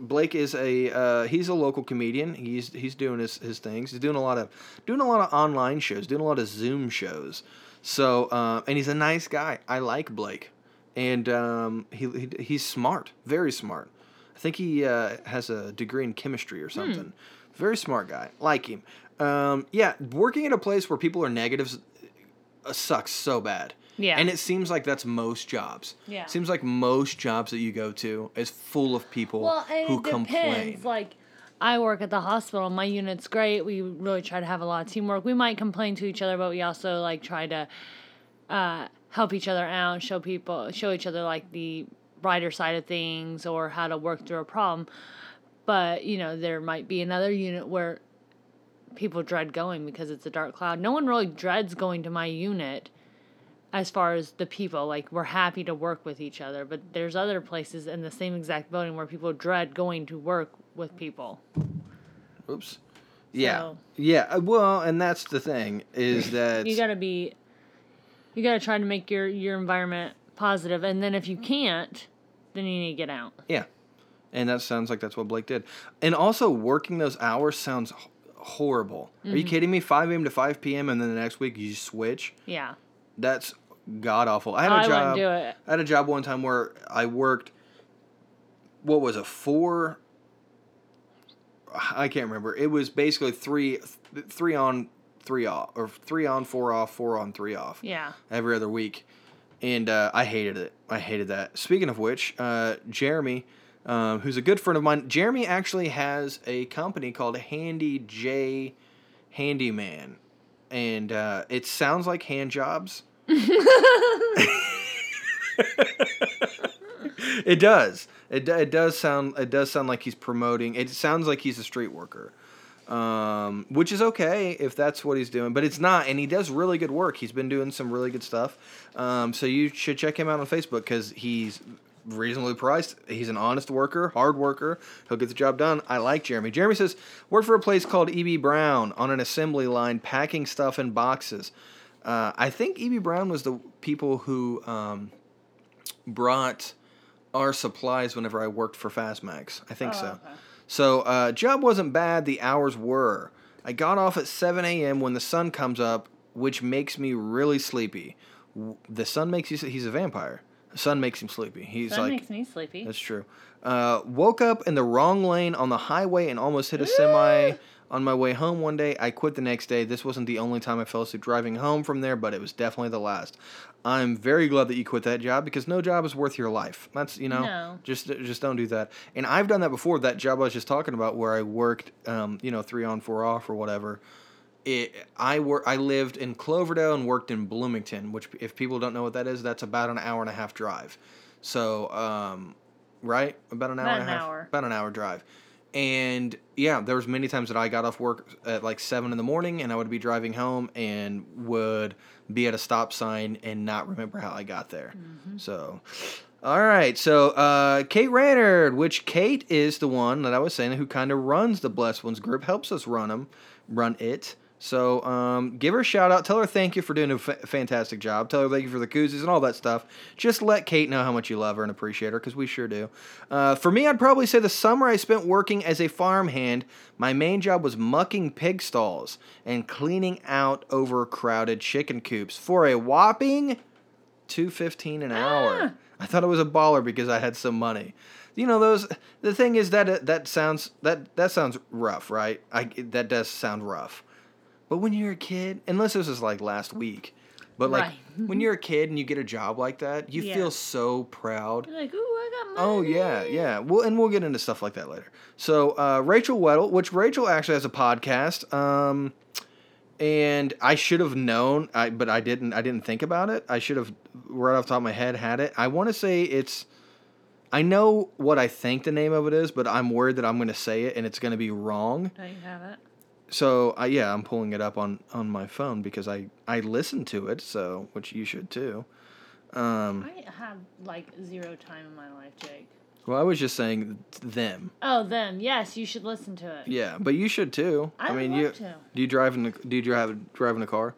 A: Blake is a uh, he's a local comedian. He's he's doing his, his things. He's doing a lot of doing a lot of online shows, doing a lot of Zoom shows. So uh, and he's a nice guy. I like Blake, and um, he, he he's smart, very smart. I think he uh, has a degree in chemistry or something. Very smart guy. Like him. Um, yeah, working at a place where people are negatives uh, sucks so bad.
B: Yeah.
A: And it seems like that's most jobs.
B: Yeah.
A: Seems like most jobs that you go to is full of people
B: Well,
A: who
B: depends.
A: complain.
B: Like, I work at the hospital. My unit's great. We really try to have a lot of teamwork. We might complain to each other, but we also like try to uh, help each other out, show people, show each other like the brighter side of things or how to work through a problem. But you know, there might be another unit where people dread going because it's a dark cloud. No one really dreads going to my unit as far as the people like we're happy to work with each other but there's other places in the same exact building where people dread going to work with people
A: Oops. Yeah.
B: So-
A: Yeah. uh, Well, and that's the thing is *laughs* that
B: you got to be you got to try to make your your environment positive and then if you can't then you need to get out
A: yeah. And that sounds like that's what Blake did. And also working those hours sounds horrible. Are
B: Mm-hmm.
A: you kidding me? 5 a.m. to 5 p.m. and then the next week you switch?
B: yeah
A: That's god awful. I had a
B: I
A: job.
B: do it.
A: I had a job one time where I worked. What was it? Four. I can't remember. It was basically three, three on, three off, or three on, four off, four on, three off.
B: yeah
A: Every other week, and uh, I hated it. I hated that. Speaking of which, uh, Jeremy, um, who's a good friend of mine, Jeremy actually has a company called Handy J Handyman, and uh, it sounds like hand jobs. It does. It, it does sound it does sound like he's promoting. It sounds like he's a street worker, um, which is okay if that's what he's doing. But it's not, and he does really good work. He's been doing some really good stuff. Um, so you should check him out on Facebook because he's reasonably priced. He's an honest worker, hard worker. He'll get the job done. I like Jeremy. Jeremy says worked for a place called Eby-Brown on an assembly line, packing stuff in boxes. Uh, I think Eby-Brown was the people who um, brought our supplies whenever I worked for Fastmax. I think so.
B: okay.
A: So uh, job wasn't bad. The hours were. I got off at 7 a.m. when the sun comes up, which makes me really sleepy. The sun makes you. He's a vampire. The sun makes him sleepy. He's
B: that
A: like.
B: makes me sleepy
A: That's true. Uh, woke up in the wrong lane on the highway and almost hit a semi on my way home one day. I quit the next day. This wasn't the only time I fell asleep driving home from there, but it was definitely the last. I'm very glad that you quit that job because no job is worth your life. That's you know,
B: No.
A: just just don't do that. And I've done that before. That job I was just talking about, where I worked, um, you know, three on, four off, or whatever. It, I wor- I lived in Cloverdale and worked in Bloomington, which if people don't know what that is, that's about an hour and a half drive. So, um, right, about an hour
B: About
A: and a half,
B: hour.
A: about an hour drive. And yeah, there was many times that I got off work at like seven in the morning, and I would be driving home and would be at a stop sign and not remember how I got there. So, all right. So, uh, Kate Rannard, which Kate is the one that I was saying who kind of runs the Blessed Ones group, helps us run them, run it. So, um, give her a shout out. Tell her thank you for doing a fantastic job. Tell her thank you for the koozies and all that stuff. Just let Kate know how much you love her and appreciate her because we sure do. Uh, for me, I'd probably say the summer I spent working as a farmhand, my main job was mucking pig stalls and cleaning out overcrowded chicken coops for a whopping two fifteen an hour. I thought it was a baller because I had some money. You know those. The thing is that it, that sounds that that sounds rough, right? I that does sound rough. But when you're a kid, unless this is like last week, but like
B: Right. *laughs*
A: when you're a kid and you get a job like that, you
B: Yeah.
A: feel so proud.
B: You're like, ooh, I got money.
A: Oh yeah, yeah. Well, and we'll get into stuff like that later. So uh, Rachel Weddle, which Rachel actually has a podcast, um, and I should have known, I, but I didn't. I didn't think about it. I should have right off the top of my head had it. I want to say it's. I know what I think the name of it is, but I'm worried that I'm going to say it and it's going to be wrong.
B: Don't you have it?
A: So yeah, I'm pulling it up on on my phone because I I listened to it. So which you should too. Um,
B: I have like zero time in my life, Jake.
A: well, I was just saying them.
B: Oh, them. Yes, you should listen to it.
A: Yeah, but you should too.
B: I would
A: mean, you
B: to.
A: do you drive in the do you drive drive in a car?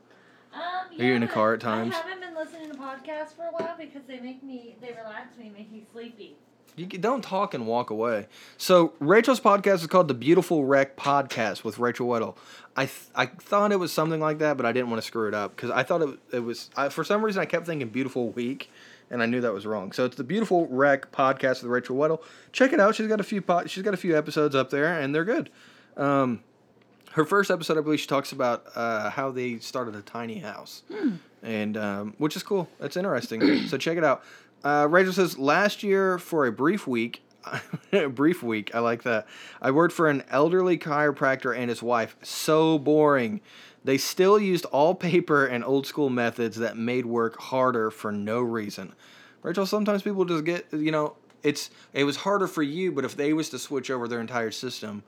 B: Um,
A: Are you in a car at times?
B: I haven't been listening to podcasts for a while because they make me, they relax me, make me sleepy.
A: You don't talk and walk away. So Rachel's podcast is called the Beautiful Wreck Podcast with Rachel Weddle. I th- I thought it was something like that, but I didn't want to screw it up because I thought it it was I, for some reason I kept thinking Beautiful Week, and I knew that was wrong. So it's the Beautiful Wreck Podcast with Rachel Weddle. Check it out. She's got a few pod- she's got a few episodes up there, and they're good. Um, her first episode, I believe, she talks about uh, how they started a tiny house, and um, which is cool. That's interesting. so check it out. Uh, Rachel says last year for a brief week, *laughs* a brief week. I like that. I worked for an elderly chiropractor and his wife. So boring. They still used all paper and old school methods that made work harder for no reason. Rachel, sometimes people just get you know it's it was harder for you, but if they was to switch over their entire system,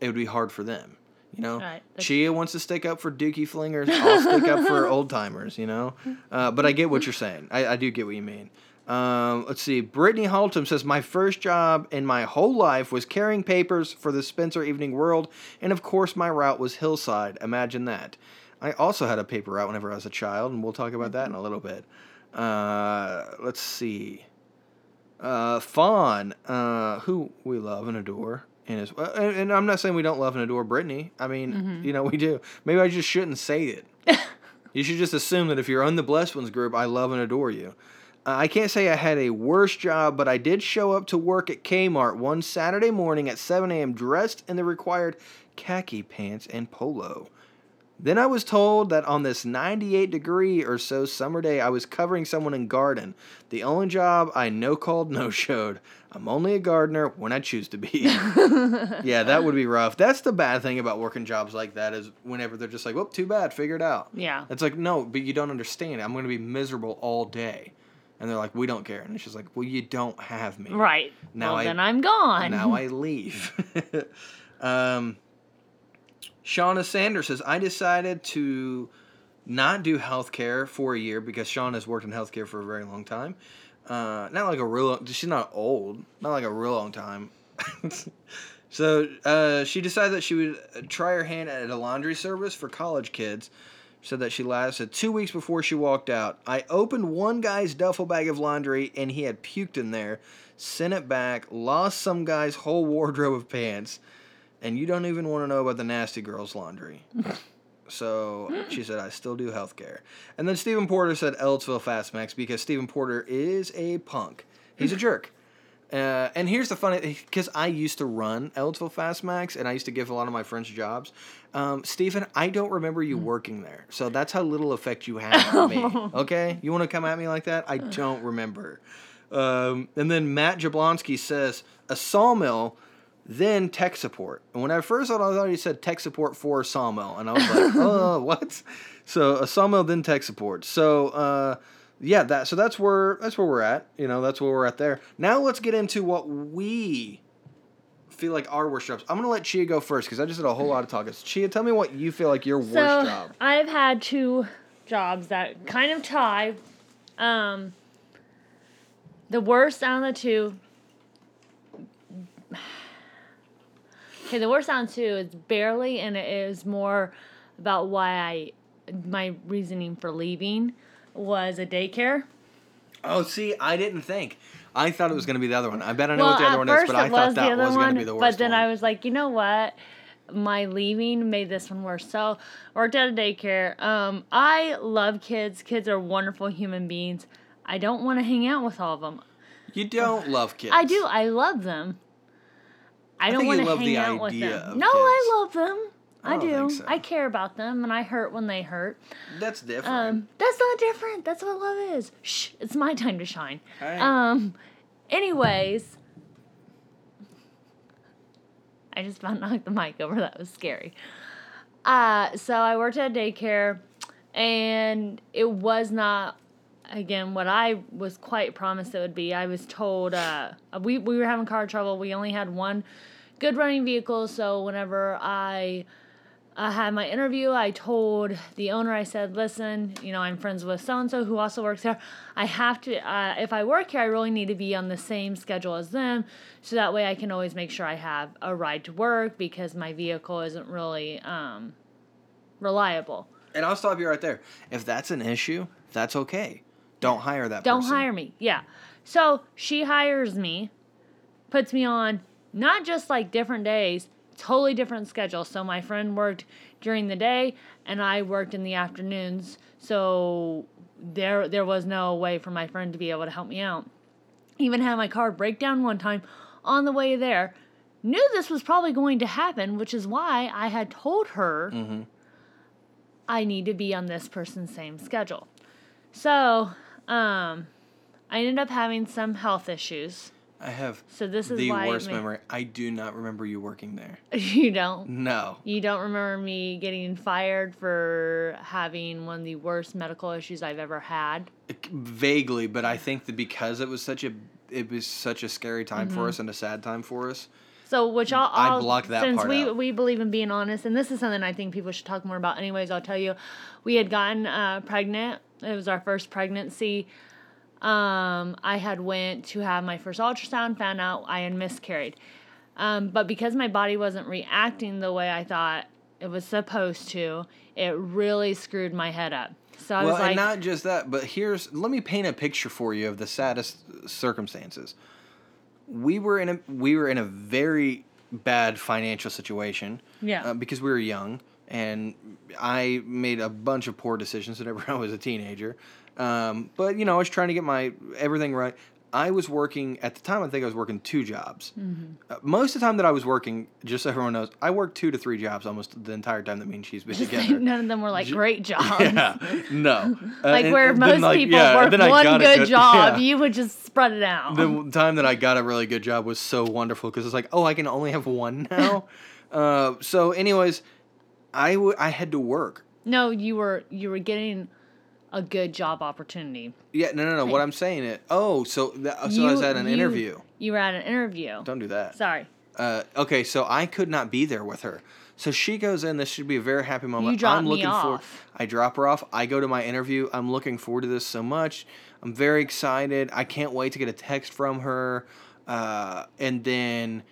A: it would be hard for them. You know,
B: Right,
A: Chia wants to stick up for Dookie Flingers. I'll stick up for *laughs* old timers. You know, uh, but I get what you're saying. I, I do get what you mean. Um, let's see. Brittany Haltom says my first job in my whole life was carrying papers for the Spencer Evening World, and of course my route was Hillside. Imagine that. I also had a paper route whenever I was a child, and we'll talk about that in a little bit. Uh, let's see. Uh, Fawn, uh, who we love and adore, and is, uh, and, and I'm not saying we don't love and adore Brittany. I mean, you know, we do. Maybe I just shouldn't say it. *laughs* you should just assume that if you're on the Blessed Ones group, I love and adore you. Uh, I can't say I had a worse job, but I did show up to work at Kmart one Saturday morning at 7 a.m. dressed in the required khaki pants and polo. Then I was told that on this 98 degree or so summer day, I was covering someone in garden. The only job I no called, *laughs* no showed. I'm only a gardener when I choose to be. *laughs* yeah, that would be rough. That's the bad thing about working jobs like that is whenever they're just like, "Well, too bad, figure it out."
B: Yeah.
A: It's like, no, but you don't understand. I'm going to be miserable all day, and they're like, "We don't care," and she's like, "Well, you don't have me."
B: Right.
A: Now
B: well,
A: I-
B: then I'm gone.
A: Now I *laughs* leave. *laughs* um, Shauna Sanders says, I decided to not do healthcare for a year because Shauna has worked in healthcare for a very long time. Uh, not like a real, she's not old, not like a real long time. *laughs* so uh, she decided that she would try her hand at a laundry service for college kids. Said that she lasted two weeks before she walked out. I opened one guy's duffel bag of laundry and he had puked in there. Sent it back. Lost some guy's whole wardrobe of pants. And you don't even want to know about the nasty girl's laundry. *laughs* so she said, I still do healthcare. And then Stephen Porter said Ellettsville Fastmax because Stephen Porter is a punk. He's a jerk. Uh, and here's the funny, because I used to run Ellettsville Fastmax, and I used to give a lot of my friends jobs. Um, Stephen, I don't remember you working there, so that's how little effect you have on me. *laughs* Okay, you want to come at me like that? I *sighs* don't remember. Um, and then Matt Jablonski says a sawmill, then tech support. And when I first saw it, I thought he said tech support for a sawmill, and I was like, oh, *laughs* what? So a sawmill, then tech support. So. Uh, yeah, that so that's where that's where we're at. You know, that's where we're at there. Now let's get into what we feel like our worst jobs? I'm gonna let Chia go first because I just did a whole lot of talking. Chia, tell me what you feel like your worst
B: so
A: job.
B: I've had two jobs that kind of tie. Um, the worst out of the two. Okay, the worst out of two is barely, and it is more about why I, my reasoning for leaving was a daycare.
A: Oh, see, I didn't think. I thought it was gonna be the other one. I bet I know
B: well,
A: what the other one is, but I thought that was gonna be the worst
B: but then
A: one.
B: I was like, you know what? My leaving made this one worse. So worked at a daycare. Um, I love kids. Kids are wonderful human beings. I don't want to hang out with all of them.
A: you don't love kids.
B: I do. I love them. I, don't want to hang
A: the
B: out with them.
A: of
B: No, I love them.
A: I
B: I, do.
A: so.
B: I care about them, and I hurt when they hurt.
A: That's different.
B: Um, that's not different. That's what love is. Shh, it's my time to shine.
A: Hey.
B: Um, anyways, I just about *laughs* knocked the mic over. That was scary. Uh, so I worked at a daycare, and it was not again what I was quite promised it would be. I was told uh, we we were having car trouble. We only had one good running vehicle, so whenever I I had my interview. I told the owner, I said, listen, you know, I'm friends with so and so who also works here. I have to, uh, if I work here, I really need to be on the same schedule as them. So that way I can always make sure I have a ride to work because my vehicle isn't really um, reliable.
A: and I'll stop you right there. If that's an issue, that's okay. Don't hire that
B: Don't
A: person.
B: hire me. Yeah. So she hires me, puts me on not just like different days, totally different schedule. So my friend worked during the day and I worked in the afternoons. So there there was no way for my friend to be able to help me out. Even had my car break down one time on the way there. Knew this was probably going to happen, which is why I had told her I need to be on this person's same schedule. So, um, I ended up having some health issues.
A: I have
B: So this is
A: the worst memory. I do not remember you working there. *laughs*
B: You don't.
A: No.
B: You don't remember me getting fired for having one of the worst medical issues I've ever had.
A: Vaguely, but I think that because it was such a it was such a scary time
B: Mm-hmm.
A: for us and a sad time for us.
B: So, which I'll,
A: I
B: I'll
A: blocked that
B: since
A: part
B: we
A: out.
B: we believe in being honest, and this is something I think people should talk more about. Anyways, I'll tell you, we had gotten uh, pregnant. It was our first pregnancy. Um, I had went to have my first ultrasound, found out I had miscarried. Um, but because my body wasn't reacting the way I thought it was supposed to, it really screwed my head up. So I
A: well,
B: was like,
A: and not just that, but here's let me paint a picture for you of the saddest circumstances. We were in a we were in a very bad financial situation.
B: Yeah.
A: Uh, because we were young, and I made a bunch of poor decisions *laughs* whenever I was a teenager. Um, but you know, I was trying to get my everything right. I was working at the time. I think I was working two jobs.
B: Mm-hmm.
A: Uh, most of the time that I was working, just so everyone knows, I worked two to three jobs almost the entire time that me and she's been together.
B: none of them were like great *laughs* jobs.
A: Yeah, *laughs* no.
B: Like where
A: and then,
B: most
A: like,
B: people
A: yeah,
B: work one
A: got a
B: good, job,
A: yeah.
B: you would just spread it out.
A: the time that I got a really good job was so wonderful because it's like, oh, I can only have one now. uh, so, anyways, I, w- I had to work.
B: no, you were you were getting a good job opportunity.
A: Yeah, no, no, no. What I'm saying it. Oh, so that, so I was at an
B: you-
A: interview.
B: You were at an interview.
A: Don't do that.
B: Sorry.
A: Uh, okay, so I could not be there with her. So she goes in. This should be a very happy moment.
B: You dropped
A: I'm
B: me
A: looking for.
B: off.
A: I drop her off. I go to my interview. I'm looking forward to this so much. I'm very excited. I can't wait to get a text from her. Uh, and then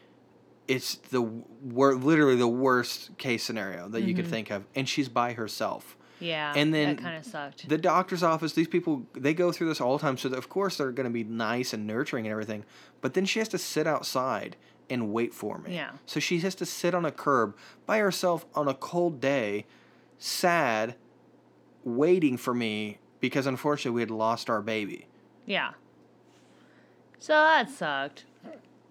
A: it's the wor- literally the worst case scenario that you could mm-hmm. think of, and she's by herself.
B: Yeah.
A: And then
B: that kind of sucked.
A: The doctor's office, these people, they go through this all the time. So, of course, they're going to be nice and nurturing and everything. But then she has to sit outside and wait for me.
B: Yeah.
A: So she has to sit on a curb by herself on a cold day, sad, waiting for me because unfortunately we had lost our baby.
B: yeah. So that sucked.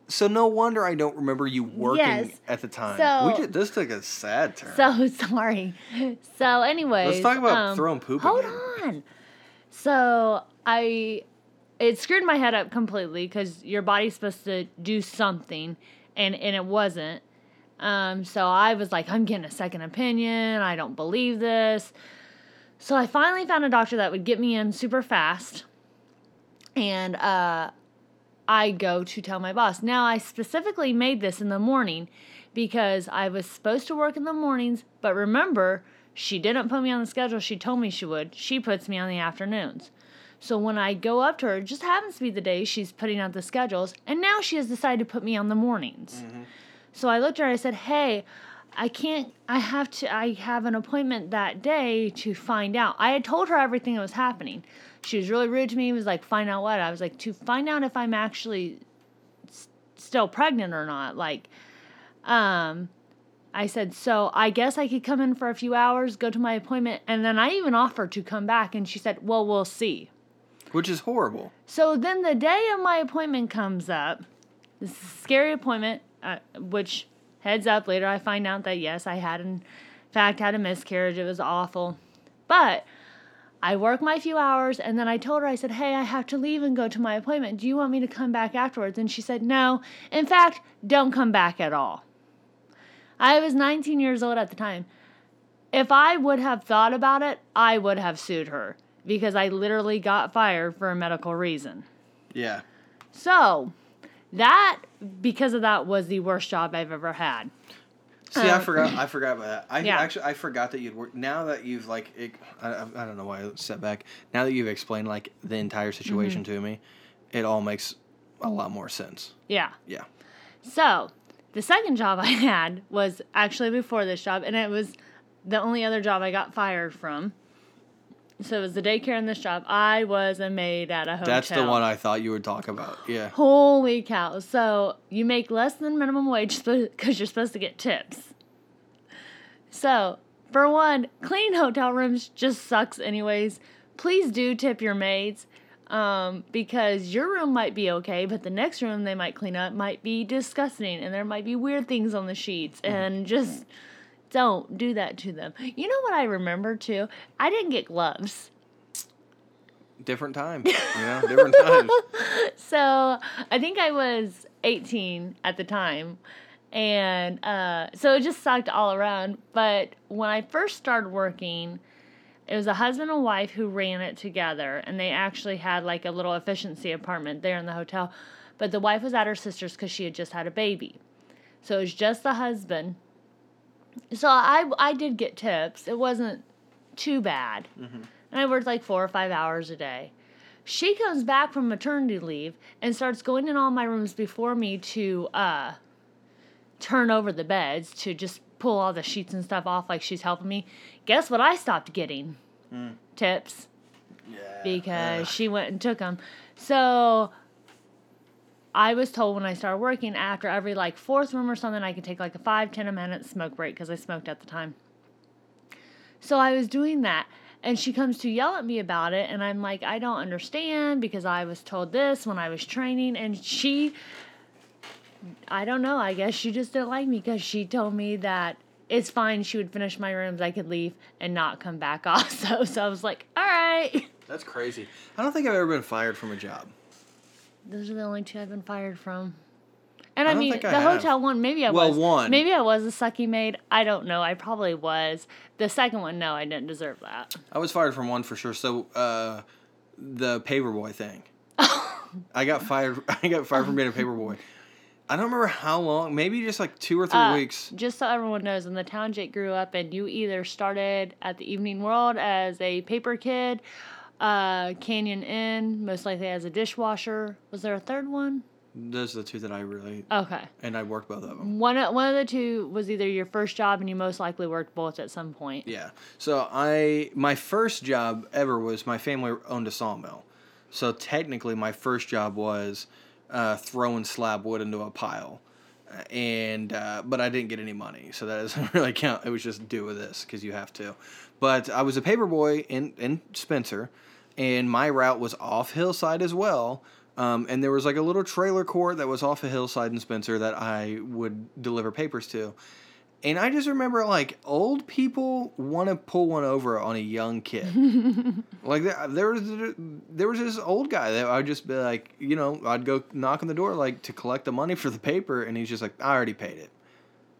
A: So no wonder I don't remember you working
B: Yes.
A: at the time.
B: So-
A: we did, this took a sad turn.
B: So *laughs* sorry. So anyway,
A: Let's talk about
B: um,
A: throwing poop
B: Hold
A: again.
B: on. So I, it screwed my head up completely because your body's supposed to do something, and and it wasn't. Um, so I was like, I'm getting a second opinion. I don't believe this. So I finally found a doctor that would get me in super fast, and uh, I go to tell my boss. Now, I specifically made this in the morning because I was supposed to work in the mornings, but remember, she didn't put me on the schedule she told me she would. She puts me on the afternoons. So when I go up to her, it just happens to be the day she's putting out the schedules, and now she has decided to put me on the mornings. Mm-hmm. So I looked at her, and I said, Hey, I can't, I have to, I have an appointment that day to find out. I had told her everything that was happening. She was really rude to me, was like, Find out what? I was like, To find out if I'm actually s- still pregnant or not. Like, um, I said, So I guess I could come in for a few hours, go to my appointment, and then I even offered to come back, and she said, Well, we'll see.
A: Which is horrible.
B: So then the day of my appointment comes up. This is a scary appointment, uh, which heads up later I find out that yes, I had in fact had a miscarriage. It was awful. But I work my few hours and then I told her, I said, Hey, I have to leave and go to my appointment. Do you want me to come back afterwards? And she said, No. In fact, don't come back at all. I was 19 years old at the time. If I would have thought about it, I would have sued her because I literally got fired for a medical reason.
A: Yeah.
B: So, that because of that was the worst job I've ever had.
A: See, I
B: Um,
A: forgot. I forgot about that. I *laughs*
B: Yeah.
A: actually I forgot that you'd work. Now that you've like, it, I, I I don't know why I set back. Now that you've explained like the entire situation
B: Mm-hmm.
A: to me, it all makes a lot more sense.
B: Yeah.
A: Yeah.
B: So, the second job *laughs* I had was actually before this job, and it was the only other job I got fired from. So, it was the daycare and this job. I was a maid at a hotel.
A: That's the one I thought you would talk about. Yeah.
B: Holy cow. So you make less than minimum wage *laughs* because you're supposed to get tips. So, for one, cleaning hotel rooms just sucks, anyways. Please do tip your maids um, because your room might be okay, but the next room they might clean up might be disgusting and there might be weird things on the sheets. And just don't do that to them. You know what I remember too? I didn't get gloves.
A: Different time. You know, different times. *laughs*
B: so I think I was 18 at the time. And uh, so it just sucked all around. But when I first started working, it was a husband and wife who ran it together. And they actually had like a little efficiency apartment there in the hotel. But the wife was at her sister's because she had just had a baby. So it was just the husband. So I, I did get tips. It wasn't too bad. And I worked like four or five hours a day. She comes back from maternity leave and starts going in all my rooms before me to uh, turn over the beds to just pull all the sheets and stuff off like she's helping me. Guess what I stopped getting? Tips
A: Yeah.
B: because she went and took them. So I was told when I started working after every like fourth room or something, I could take like a five, ten minute smoke break because I smoked at the time. So I was doing that. And she comes to yell at me about it. And I'm like, I don't understand because I was told this when I was training. And she, I don't know, I guess she just didn't like me because she told me that it's fine. She would finish my rooms. I could leave and not come back *laughs* also. So I was like, all right.
A: That's crazy. I don't think I've ever been fired from a job.
B: Those are the only two I've been fired from. And
A: I
B: I, mean,
A: I
B: the hotel one, maybe I
A: Well,
B: was.
A: one.
B: Maybe I was a sucky maid. I don't know. I probably was. The second one, no, I didn't deserve that.
A: I was fired from one for sure. So uh, the paperboy thing. *laughs* I got fired. *laughs* I got fired from being a paperboy. I don't remember how long. Maybe just like two or three
B: Uh,
A: weeks.
B: Just so everyone knows, in the town Jake grew up in, you either started at the Evening World as a paper kid, uh, Canyon Inn, most likely as a dishwasher. Was there a third one?
A: Those are the two that I really.
B: Okay.
A: And I worked both of them.
B: One, of- one of the two was either your first job, and you most likely worked both at some point.
A: Yeah. So I my first job ever was my family owned a sawmill. So technically my first job was uh, throwing slab wood into a pile. And uh, but I didn't get any money, so that doesn't *laughs* really count. It was just do with this because you have to. But I was a paper boy in in Spencer, and my route was off hillside as well. Um, and there was like a little trailer court that was off a hillside in Spencer that I would deliver papers to. And I just remember like old people want to pull one over on a young kid. *laughs* like there, there was there was this old guy that I'd just be like, you know, I'd go knock on the door like to collect the money for the paper, and he's just like, I already paid it.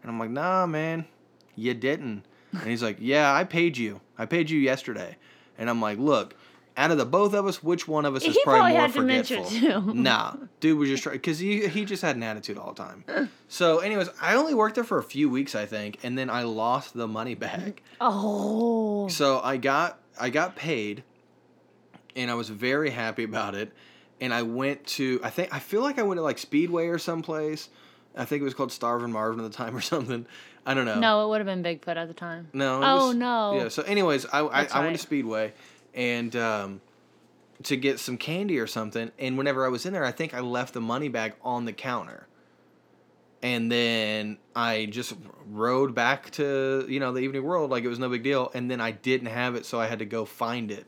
A: And I'm like, Nah, man, you didn't. And he's like, Yeah, I paid you. I paid you yesterday. And I'm like, Look, out of the both of us, which one of us is
B: He
A: probably
B: probably
A: more
B: had dementia,
A: forgetful?
B: too. *laughs*
A: Nah, dude was just trying because he he just had an attitude all the time. So, anyways, I only worked there for a few weeks, I think, and then I lost the money back.
B: Oh.
A: So I got I got paid, and I was very happy about it. And I went to I think I feel like I went to like Speedway or someplace. I think it was called Starvin' Marvin at the time or *laughs* something. I don't know.
B: No, it would have been Bigfoot at the time.
A: No.
B: Oh,
A: was-
B: no.
A: Yeah. So, anyways, I I, I went
B: right.
A: to Speedway, and um, to get some candy or something. And whenever I was in there, I think I left the money bag on the counter. And then I just rode back to you know the evening world like it was no big deal. And then I didn't have it, so I had to go find it,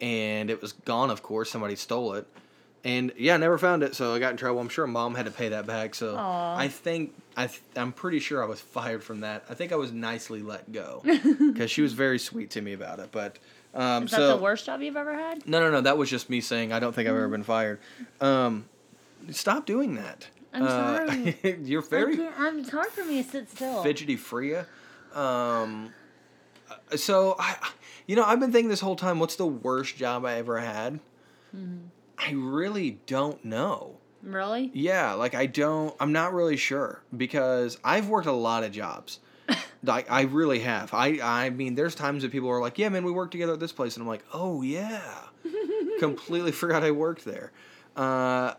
A: and it was gone. Of course, somebody stole it. And yeah, I never found it, so I got in trouble. I'm sure mom had to pay that back. So
B: Aw.
A: I think I th- I'm pretty sure I was fired from that. I think I was nicely let go *laughs* because she was very sweet to me about it. But um,
B: Is
A: so
B: that the worst job you've ever had?
A: no, no, no. That was just me saying I don't think I've ever been fired. Um, stop doing that.
B: I'm
A: Uh,
B: sorry. *laughs*
A: you're very
B: I'm, it's hard for me to sit still.
A: fidgety Freya. Um, uh, so I, you know, I've been thinking this whole time, what's the worst job I ever had?
B: Mm-hmm.
A: I really don't know.
B: Really?
A: Yeah, like I don't. I'm not really sure because I've worked a lot of jobs. Like I really have. I I mean, there's times that people are like, "Yeah, man, we worked together at this place," and I'm like, "Oh yeah." *laughs* Completely forgot I worked there. Uh,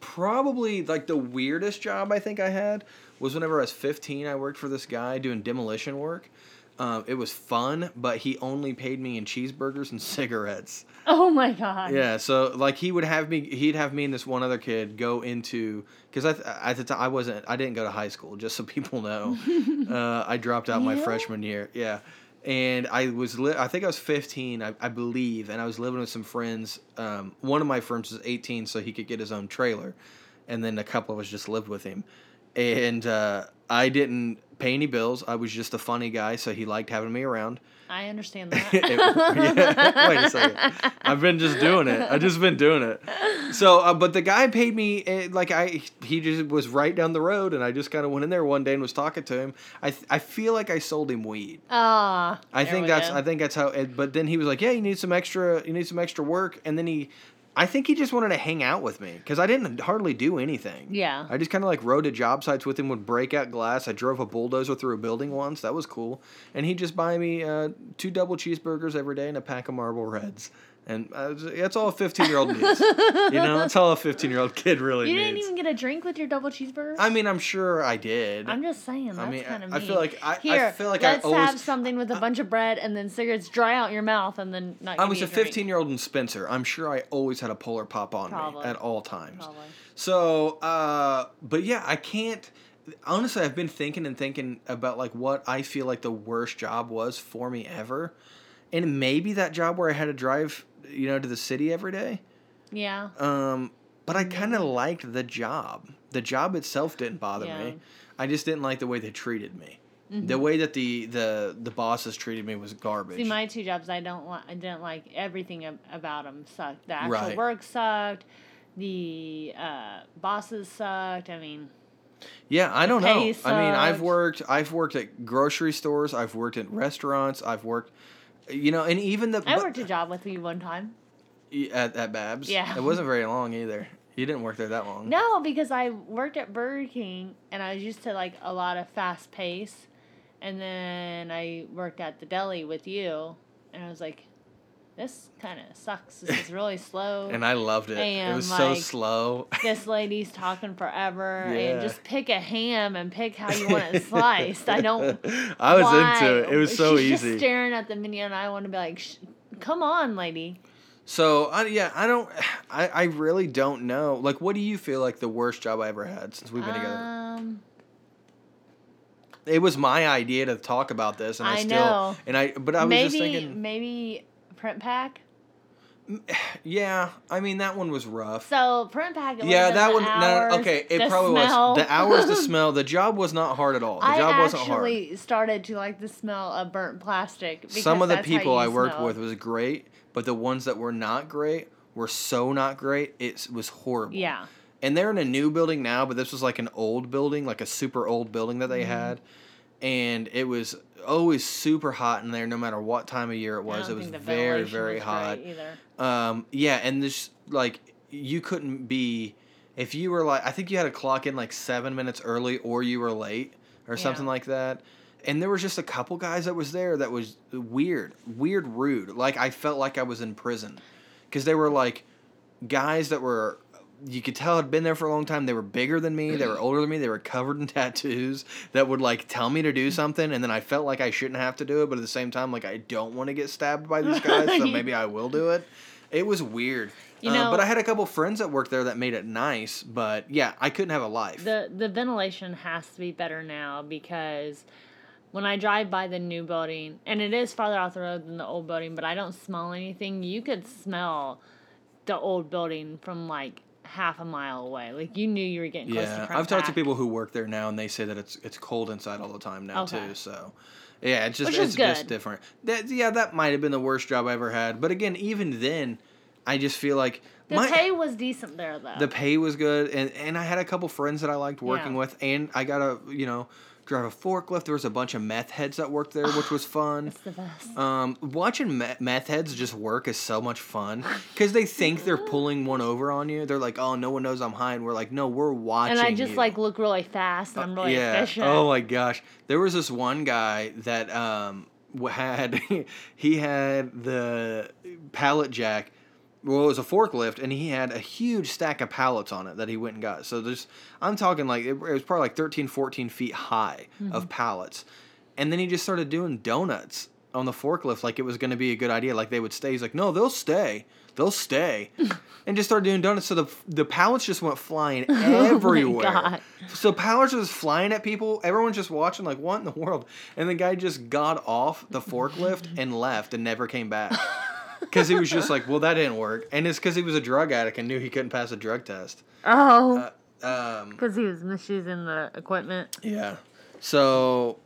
A: probably like the weirdest job I think I had was whenever I was 15. I worked for this guy doing demolition work. Um, it was fun, but he only paid me in cheeseburgers and *laughs* cigarettes.
B: Oh my god.
A: Yeah, so like he would have me, he'd have me and this one other kid go into because I at the time I wasn't, I didn't go to high school, just so *laughs* people know. *laughs* uh, I dropped out my freshman year. Yeah, and I was, li- I think I was fifteen, I, I believe, and I was living with some friends. Um, one of my friends was eighteen, so he could get his own trailer, and then a couple of us just lived with him, and uh, I didn't pay any bills. I was just a funny guy, so he liked having me around.
B: I understand *laughs* that.
A: It- yeah, wait a second. I've been just doing it. I've just been doing it. So, uh, but the guy paid me uh, like I he just was right down the road, and I just kind of went in there one day and was talking to him. I th- I feel like I sold him weed.
B: Ah.
A: I think that's
B: go.
A: I think that's how. It, but then he was like, "Yeah, you need some extra. You need some extra work." And then he, I think he just wanted to hang out with me because I didn't hardly do anything.
B: Yeah.
A: I just kind of like rode to job sites with him, would break out glass. I drove a bulldozer through a building once. That was cool. And he'd just buy me uh, two double cheeseburgers every day and a pack of Marlboro Reds. And I that's all a 15 year old needs. You know, that's all a 15 year old kid really
B: You
A: needs.
B: You didn't even get a drink with your double cheeseburger?
A: I mean, I'm sure I did.
B: I'm just saying that's
A: I mean,
B: kind of
A: I
B: mean.
A: feel like- I- I feel like I
B: let's
A: always-
B: have something with a bunch of bread and then cigarettes dry out your mouth and then not.
A: I was a 15 year old in Spencer. I'm sure I always had a Polar Pop on
B: Probably.
A: me at all times.
B: Probably.
A: So, uh, but yeah, I can't. Honestly, I've been thinking and thinking about like what I feel like the worst job was for me ever, and maybe that job where I had to drive, you know, to the city every day.
B: Yeah.
A: Um, but I kind of liked the job. The job itself didn't bother
B: Yeah.
A: me. I just didn't like the way they treated me. The
B: Mm-hmm.
A: way that the the the bosses treated me was garbage.
B: See, my two jobs, I don't like. I didn't like everything ab- about them. Sucked. The actual
A: Right.
B: work sucked. The uh, bosses sucked. I mean,
A: Yeah, I don't know.
B: pay
A: I mean, I've worked. I've worked at grocery stores. I've worked at restaurants. I've worked, you know, and even the
B: I worked a job with you one time.
A: at at Babs.
B: Yeah.
A: it wasn't very long either. You didn't work there that long.
B: No, because I worked at Burger King and I was used to like a lot of fast pace, and then I worked at the deli with you, and I was like, this kind of sucks. This is really slow. *laughs*
A: And I loved it. it
B: And,
A: was so slow. *laughs*
B: this lady's talking forever
A: Yeah.
B: and just pick a ham and pick how you want it sliced. I don't. *laughs*
A: I was
B: why?
A: into it. It was so
B: She's
A: easy.
B: Just staring at the menu, and I want to be like, "Come on, lady."
A: so I, yeah, I don't. *sighs* I, I really don't know. Like, what do you feel like the worst job I ever had since we've been together?
B: Um,
A: It was my idea to talk about this, and I,
B: I
A: still
B: know.
A: and I. But I was
B: maybe
A: just thinking,
B: maybe Printpack. *sighs*
A: yeah. I mean, that one was rough.
B: So Printpack.
A: Yeah, that one.
B: the
A: No, okay, it probably
B: smell.
A: was the hours, the *laughs* smell. The job was not hard at all. The
B: I
A: job wasn't hard.
B: I actually started to like the smell of burnt plastic. Because
A: Some of the people I worked
B: smell.
A: with was great, but the ones that were not great were so not great. It was horrible.
B: Yeah.
A: And they're in a new building now, but this was like an old building, like a super old building that they
B: Mm-hmm.
A: had. and it was always super hot in there, no matter what time of year it was. It was very very
B: was
A: hot. Um, yeah, and this like you couldn't be if you were like I think you had to clock in like seven minutes early or you were late or something like that. And there was just a couple guys that was there that was weird, weird, rude. Like I felt like I was in prison, because they were like guys that were you could tell had been there for a long time. They were bigger than me. They were *clears throat* older than me. They were covered in *laughs* tattoos that would like tell me to do something, and then I felt like I shouldn't have to do it, but at the same time, like I don't want to get stabbed by these *laughs* guys, so maybe I will do it. It was weird.
B: You
A: Uh,
B: know-
A: but I had a couple friends that worked there that made it nice. But yeah, I couldn't have a life.
B: The the ventilation has to be better now because when I drive by the new building, and it is farther off the road than the old building, but I don't smell anything. You could smell the old building from like half a mile away. Like you knew you were getting close to
A: yeah, I've talked to people who work there now, and they say that it's it's cold inside all the time now
B: Okay.
A: too. So. Yeah, it's just it's just different. That yeah, that might have been the worst job I ever had. But again, even then, I just feel like
B: The
A: my
B: pay was decent there though.
A: the pay was good, and and I had a couple friends that I liked working
B: Yeah.
A: with, and I got a you know drive a forklift. There was a bunch of meth heads that worked there, which was fun.
B: it's the best.
A: Um, watching me- meth heads just work is so much fun because they think they're *laughs* pulling one over on you. They're like, "Oh, no one knows I'm high," and we're like, "No, we're watching."
B: and I just
A: you."
B: like look really fast and I'm really efficient.
A: Oh my gosh. There was this one guy that um had *laughs* he had the pallet jack. Well, it was a forklift, and he had a huge stack of pallets on it that he went and got. So there's, I'm talking like it, it was probably like 13, 14 feet high of mm-hmm. pallets, and then he just started doing donuts on the forklift like it was going to be a good idea. Like they would stay. He's like, no, they'll stay, they'll stay, *laughs* and just started doing donuts. So the the pallets just went flying *laughs* oh everywhere.
B: God.
A: So pallets was flying at people. Everyone's just watching, like, what in the world? And the guy just got off the forklift *laughs* and left and never came back. *laughs* Because he was just like, well, that didn't work. And it's because he was a drug addict and knew he couldn't pass a drug test.
B: Oh,
A: Um,
B: because he was misusing the equipment.
A: yeah. So,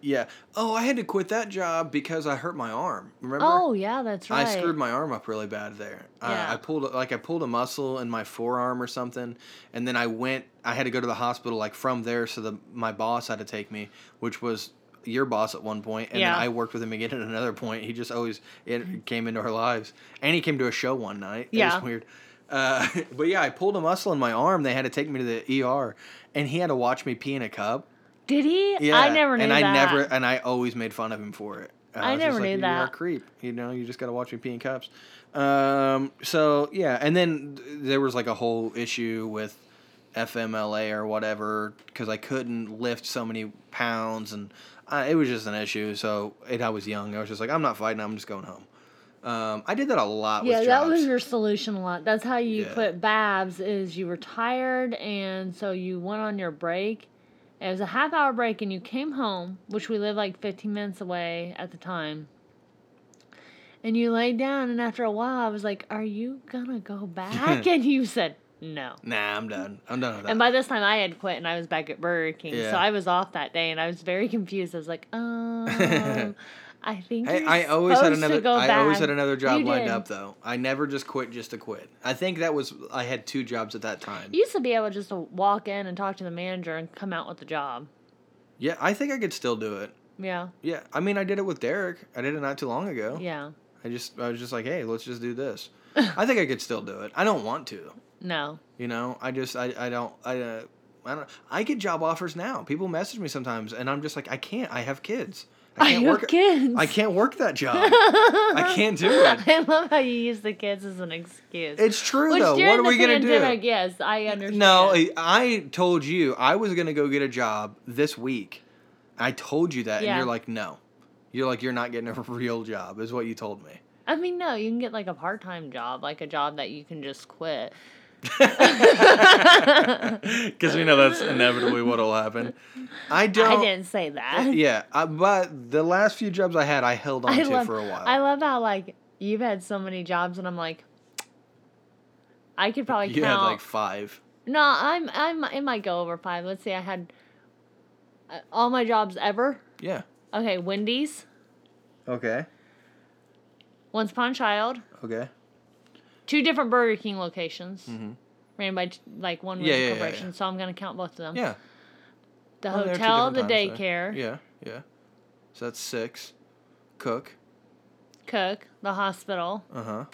A: yeah. Oh, I had to quit that job because I hurt my arm. Remember?
B: Oh yeah, that's right.
A: I screwed my arm up really bad there. Uh,
B: Yeah.
A: I pulled like I pulled a muscle in my forearm or something, and then I went. I had to go to the hospital like from there. So the my boss had to take me, which was your boss at one point, and
B: Yeah.
A: then I worked with him again at another point. He just always it came into our lives, and he came to a show one night. It
B: Yeah.
A: was weird. Uh, *laughs* but yeah, I pulled a muscle in my arm. They had to take me to the ER, and he had to watch me pee in a cup.
B: Did he?
A: Yeah,
B: I never knew
A: and
B: that.
A: I never, and I always made fun of him for it.
B: I
A: just
B: never
A: like,
B: knew
A: You're a
B: that.
A: creep. You know, you just gotta watch me pee in cups. Um, so yeah, and then there was like a whole issue with FMLA or whatever because I couldn't lift so many pounds, and uh, it was just an issue. So and I was young. I was just like, I'm not fighting. I'm just going home. Um, I did that a lot.
B: Yeah, that was your solution a lot. That's how you
A: Yeah.
B: quit Babs. Is you were tired, and so you went on your break. It was a half hour break, and you came home, which we lived like 15 minutes away at the time. And you laid down, and after a while, I was like, "Are you gonna go back?" *laughs* and you said, "No."
A: Nah, I'm done. I'm done with that.
B: And by this time, I had quit, and I was back at Burger King,
A: Yeah.
B: so I was off that day, and I was very confused. I was like, "Um, *laughs* I think
A: Hey, I always had another. I always had another job
B: You
A: lined
B: did.
A: up though. I never just quit just to quit. I think that was I had two jobs at that time.
B: You used to be able to just to walk in and talk to the manager and come out with the job.
A: Yeah, I think I could still do it.
B: Yeah,
A: Yeah, I mean I did it with Derek. I did it not too long ago.
B: yeah.
A: I just I was just like, hey, let's just do this. *laughs* I think I could still do it. I don't want to.
B: No.
A: You know, I just I I don't I. Uh, I don't. I get job offers now. People message me sometimes, and I'm just like, I can't. I have kids.
B: I
A: can't
B: have
A: work.
B: kids.
A: I can't work that job. I *laughs* can't do it.
B: I love how you use the kids as an excuse.
A: It's true
B: Which
A: though. What are we gonna do?
B: Yes, I understand.
A: No, I- I told you I was gonna go get a job this week. I told you that,
B: Yeah.
A: and you're like, no. You're like, you're not getting a *laughs* real job, is what you told me.
B: I mean, no, you can get like a part time job, like a job that you can just quit. *laughs*
A: Because we know that's inevitably what'll happen. I don't.
B: I didn't say that.
A: Yeah, I, but the last few jobs I had, I held on
B: I
A: to
B: love,
A: for a while.
B: I love how like you've had so many jobs, and I'm like, I could probably
A: you
B: count.
A: had like five.
B: No, I'm I'm it might go over five. Let's see, I had uh, all my jobs ever.
A: Yeah.
B: Okay, Wendy's,
A: Okay.
B: Once Upon a Child,
A: Okay.
B: Two different Burger King locations,
A: Mhm.
B: ran by like one
A: Yeah, yeah,
B: corporation.
A: yeah.
B: So I'm gonna count both of them.
A: Yeah.
B: The
A: Well, there are two
B: hotel, the
A: different times, so-
B: daycare,
A: Yeah. Yeah. So that's six. Cook.
B: Cook, the hospital.
A: Uh huh.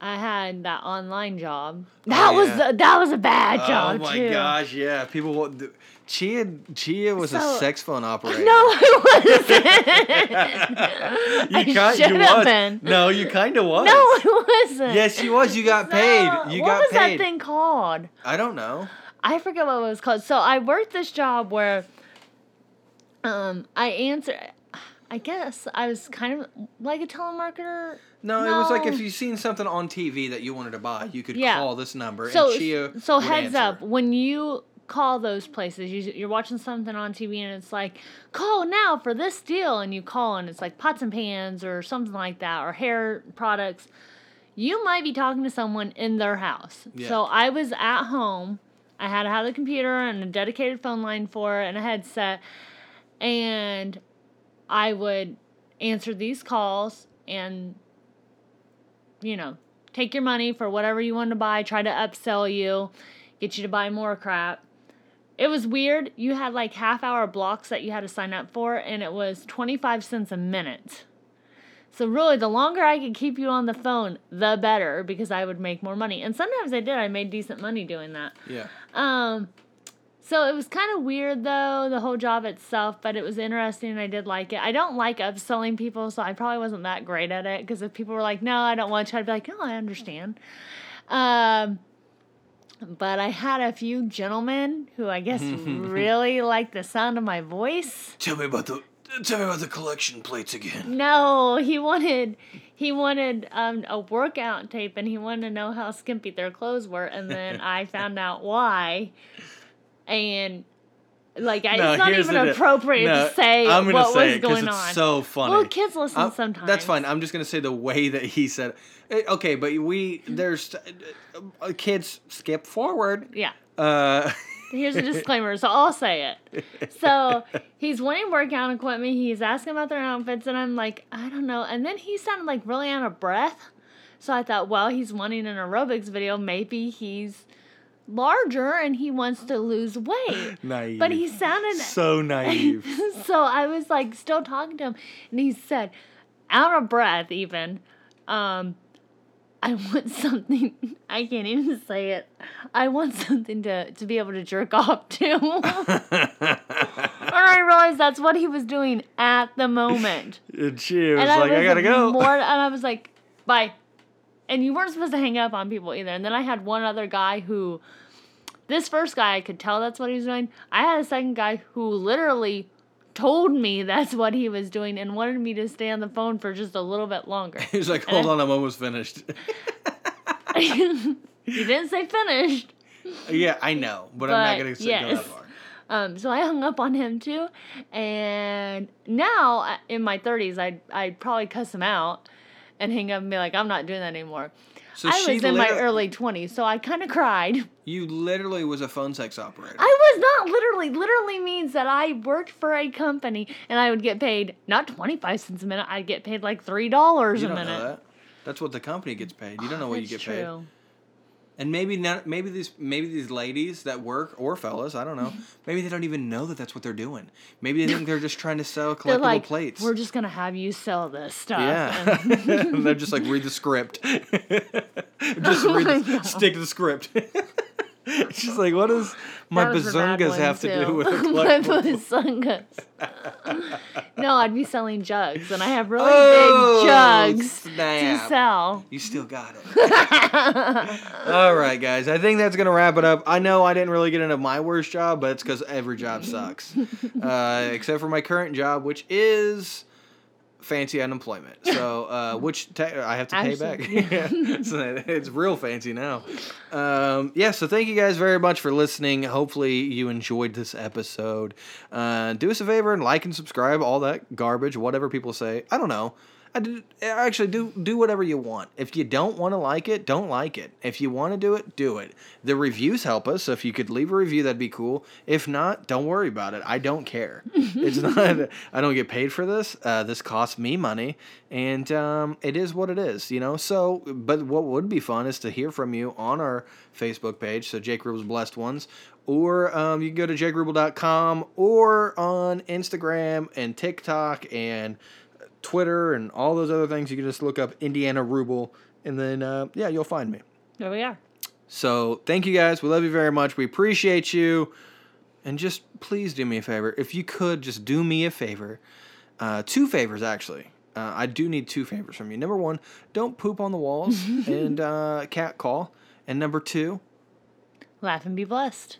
B: I had that online job. That
A: Oh,
B: was
A: yeah.
B: the, that was a bad job
A: oh my
B: too.
A: gosh, yeah. People. Chia Chia was a sex phone operator.
B: No, it *laughs* wasn't.
A: you
B: I
A: kind
B: should
A: you
B: have
A: was.
B: been.
A: No, you kind of was.
B: No, it wasn't.
A: Yes, you was. You got paid.
B: No.
A: You
B: what was that thing called?
A: I don't know.
B: I forget what it was called. So I worked this job where um I answer I guess I was kind of like a telemarketer.
A: No, it was like if you seen something on TV that you wanted to buy, you could
B: Yeah.
A: call this number
B: So
A: and Chia
B: so heads
A: answer.
B: up when you call those places you, you're watching something on tv and it's like call now for this deal and you call and it's like pots and pans or something like that or hair products you might be talking to someone in their house
A: Yeah.
B: so i was at home i had to have the computer and a dedicated phone line for it and a headset and i would answer these calls and you know, take your money for whatever you want to buy, try to upsell you, get you to buy more crap. It was weird. You had like half hour blocks that you had to sign up for, and it was 25 cents a minute. So, really, the longer I could keep you on the phone, the better because I would make more money. And sometimes I did. I made decent money doing that.
A: Yeah.
B: Um, so it was kind of weird though, the whole job itself, but it was interesting and I did like it. I don't like upselling people, so I probably wasn't that great at it because if people were like, no, I don't want to, I'd be like, no, I understand. Um, but I had a few gentlemen who I guess *laughs* really liked the sound of my voice.
A: Tell me about the tell me about the collection plates again.
B: No, he wanted he wanted um, a workout tape and he wanted to know how skimpy their clothes were and then *laughs* I found out why. And like I,
A: No,
B: it's not even appropriate
A: no,
B: to say
A: I'm gonna
B: what
A: say
B: was
A: it
B: going
A: it's
B: on.
A: so funny.
B: Well, kids listen
A: I'm-
B: sometimes.
A: That's fine. I'm just gonna say the way that he said. It. Eh, Okay, but we there's uh, kids skip forward.
B: Yeah.
A: Uh, *laughs*
B: Here's a disclaimer, so I'll say it. So he's wanting workout equipment. He's asking about their outfits, and I'm like, I don't know. And then he sounded like really out of breath. So I thought, well, he's wanting an aerobics video. Maybe he's larger and he wants to lose weight. *laughs*
A: naive.
B: But he sounded
A: so naive. *laughs*
B: so I was like still talking to him, and he said, out of breath, even, um, I want something. *laughs* I can't even say it. I want something to to be able to jerk off to. and I realized that's what he was doing at the moment.
A: and she was
B: and
A: like, I, gotta go.
B: More, and I was like, bye. And you weren't supposed to hang up on people either. And then I had one other guy who, this first guy, I could tell that's what he was doing. I had a second guy who literally told me *laughs* that's what he was doing and wanted me to stay on the phone for just a little bit longer. *laughs*
A: He was like, hold on, I'm almost finished. *laughs*
B: he didn't say finished.
A: yeah, I know, but, I'm not
B: But,
A: gonna say go that far.
B: Um, so I hung up on him too, and now uh, in my thirties, I'd I'd probably cuss him out and hang up and be like, I'm not doing that anymore.
A: So
B: I
A: she
B: was in my
A: liter-
B: early twenties, so I kind of cried.
A: You literally was a phone sex operator.
B: I was not literally. Literally means that I worked for a company and I would get paid not twenty five cents a minute. I'd get paid like three dollars
A: you
B: a minute.
A: know that. That's what the company gets paid. You don't know what you get
B: That's
A: paid. And maybe not. Maybe these maybe these ladies that work or fellas, I don't know. Mm-hmm. Maybe they don't even know that that's what they're doing. Maybe they think they're just trying to sell collectible
B: like,
A: plates.
B: we're just gonna have you sell this stuff.
A: yeah,
B: And- *laughs* *laughs*
A: they're just like read the script. *laughs* just read the, stick to the script. *laughs* just like what does my
B: That was a bad
A: bazungas have to do with *laughs*
B: my *laughs* bazungas. no, I'd be selling jugs, and I have really
A: Oh,
B: big jugs
A: snap.
B: to sell.
A: You still got it. All right, guys. I think that's gonna wrap it up. I know I didn't really get into my worst job, but it's because every job sucks, uh, except for my current job, which is fancy unemployment. So, uh, *laughs* which te- I have to pay back. *laughs* So it's real fancy now. Um, yeah. So thank you guys very much for listening. Hopefully you enjoyed this episode. Uh, do us a favor and like and subscribe. All that garbage, whatever people say. I don't know. I did, actually do do whatever you want. If you don't want to like it, don't like it. If you want to do it, do it. The reviews help us. So if you could leave a review, that'd be cool. If not, don't worry about it. I don't care. *laughs* it's not. I don't get paid for this. Uh, this costs me money, and um, it is what it is. You know. So, but what would be fun is to hear from you on our Facebook page. So Jake Rule's Blessed Ones, or um, you can go to jgrubel.com or on Instagram and TikTok and Twitter and all those other things. You can just look up Indiana Ruble, and then uh, yeah, you'll find me.
B: There we are.
A: So thank you guys. We love you very much. We appreciate you. And just please do me a favor. If you could just do me a favor, uh, two favors actually. Uh, I do need two favors from you. Number one, don't poop on the walls *laughs* and uh, cat call. And number two,
B: Laugh and be blessed.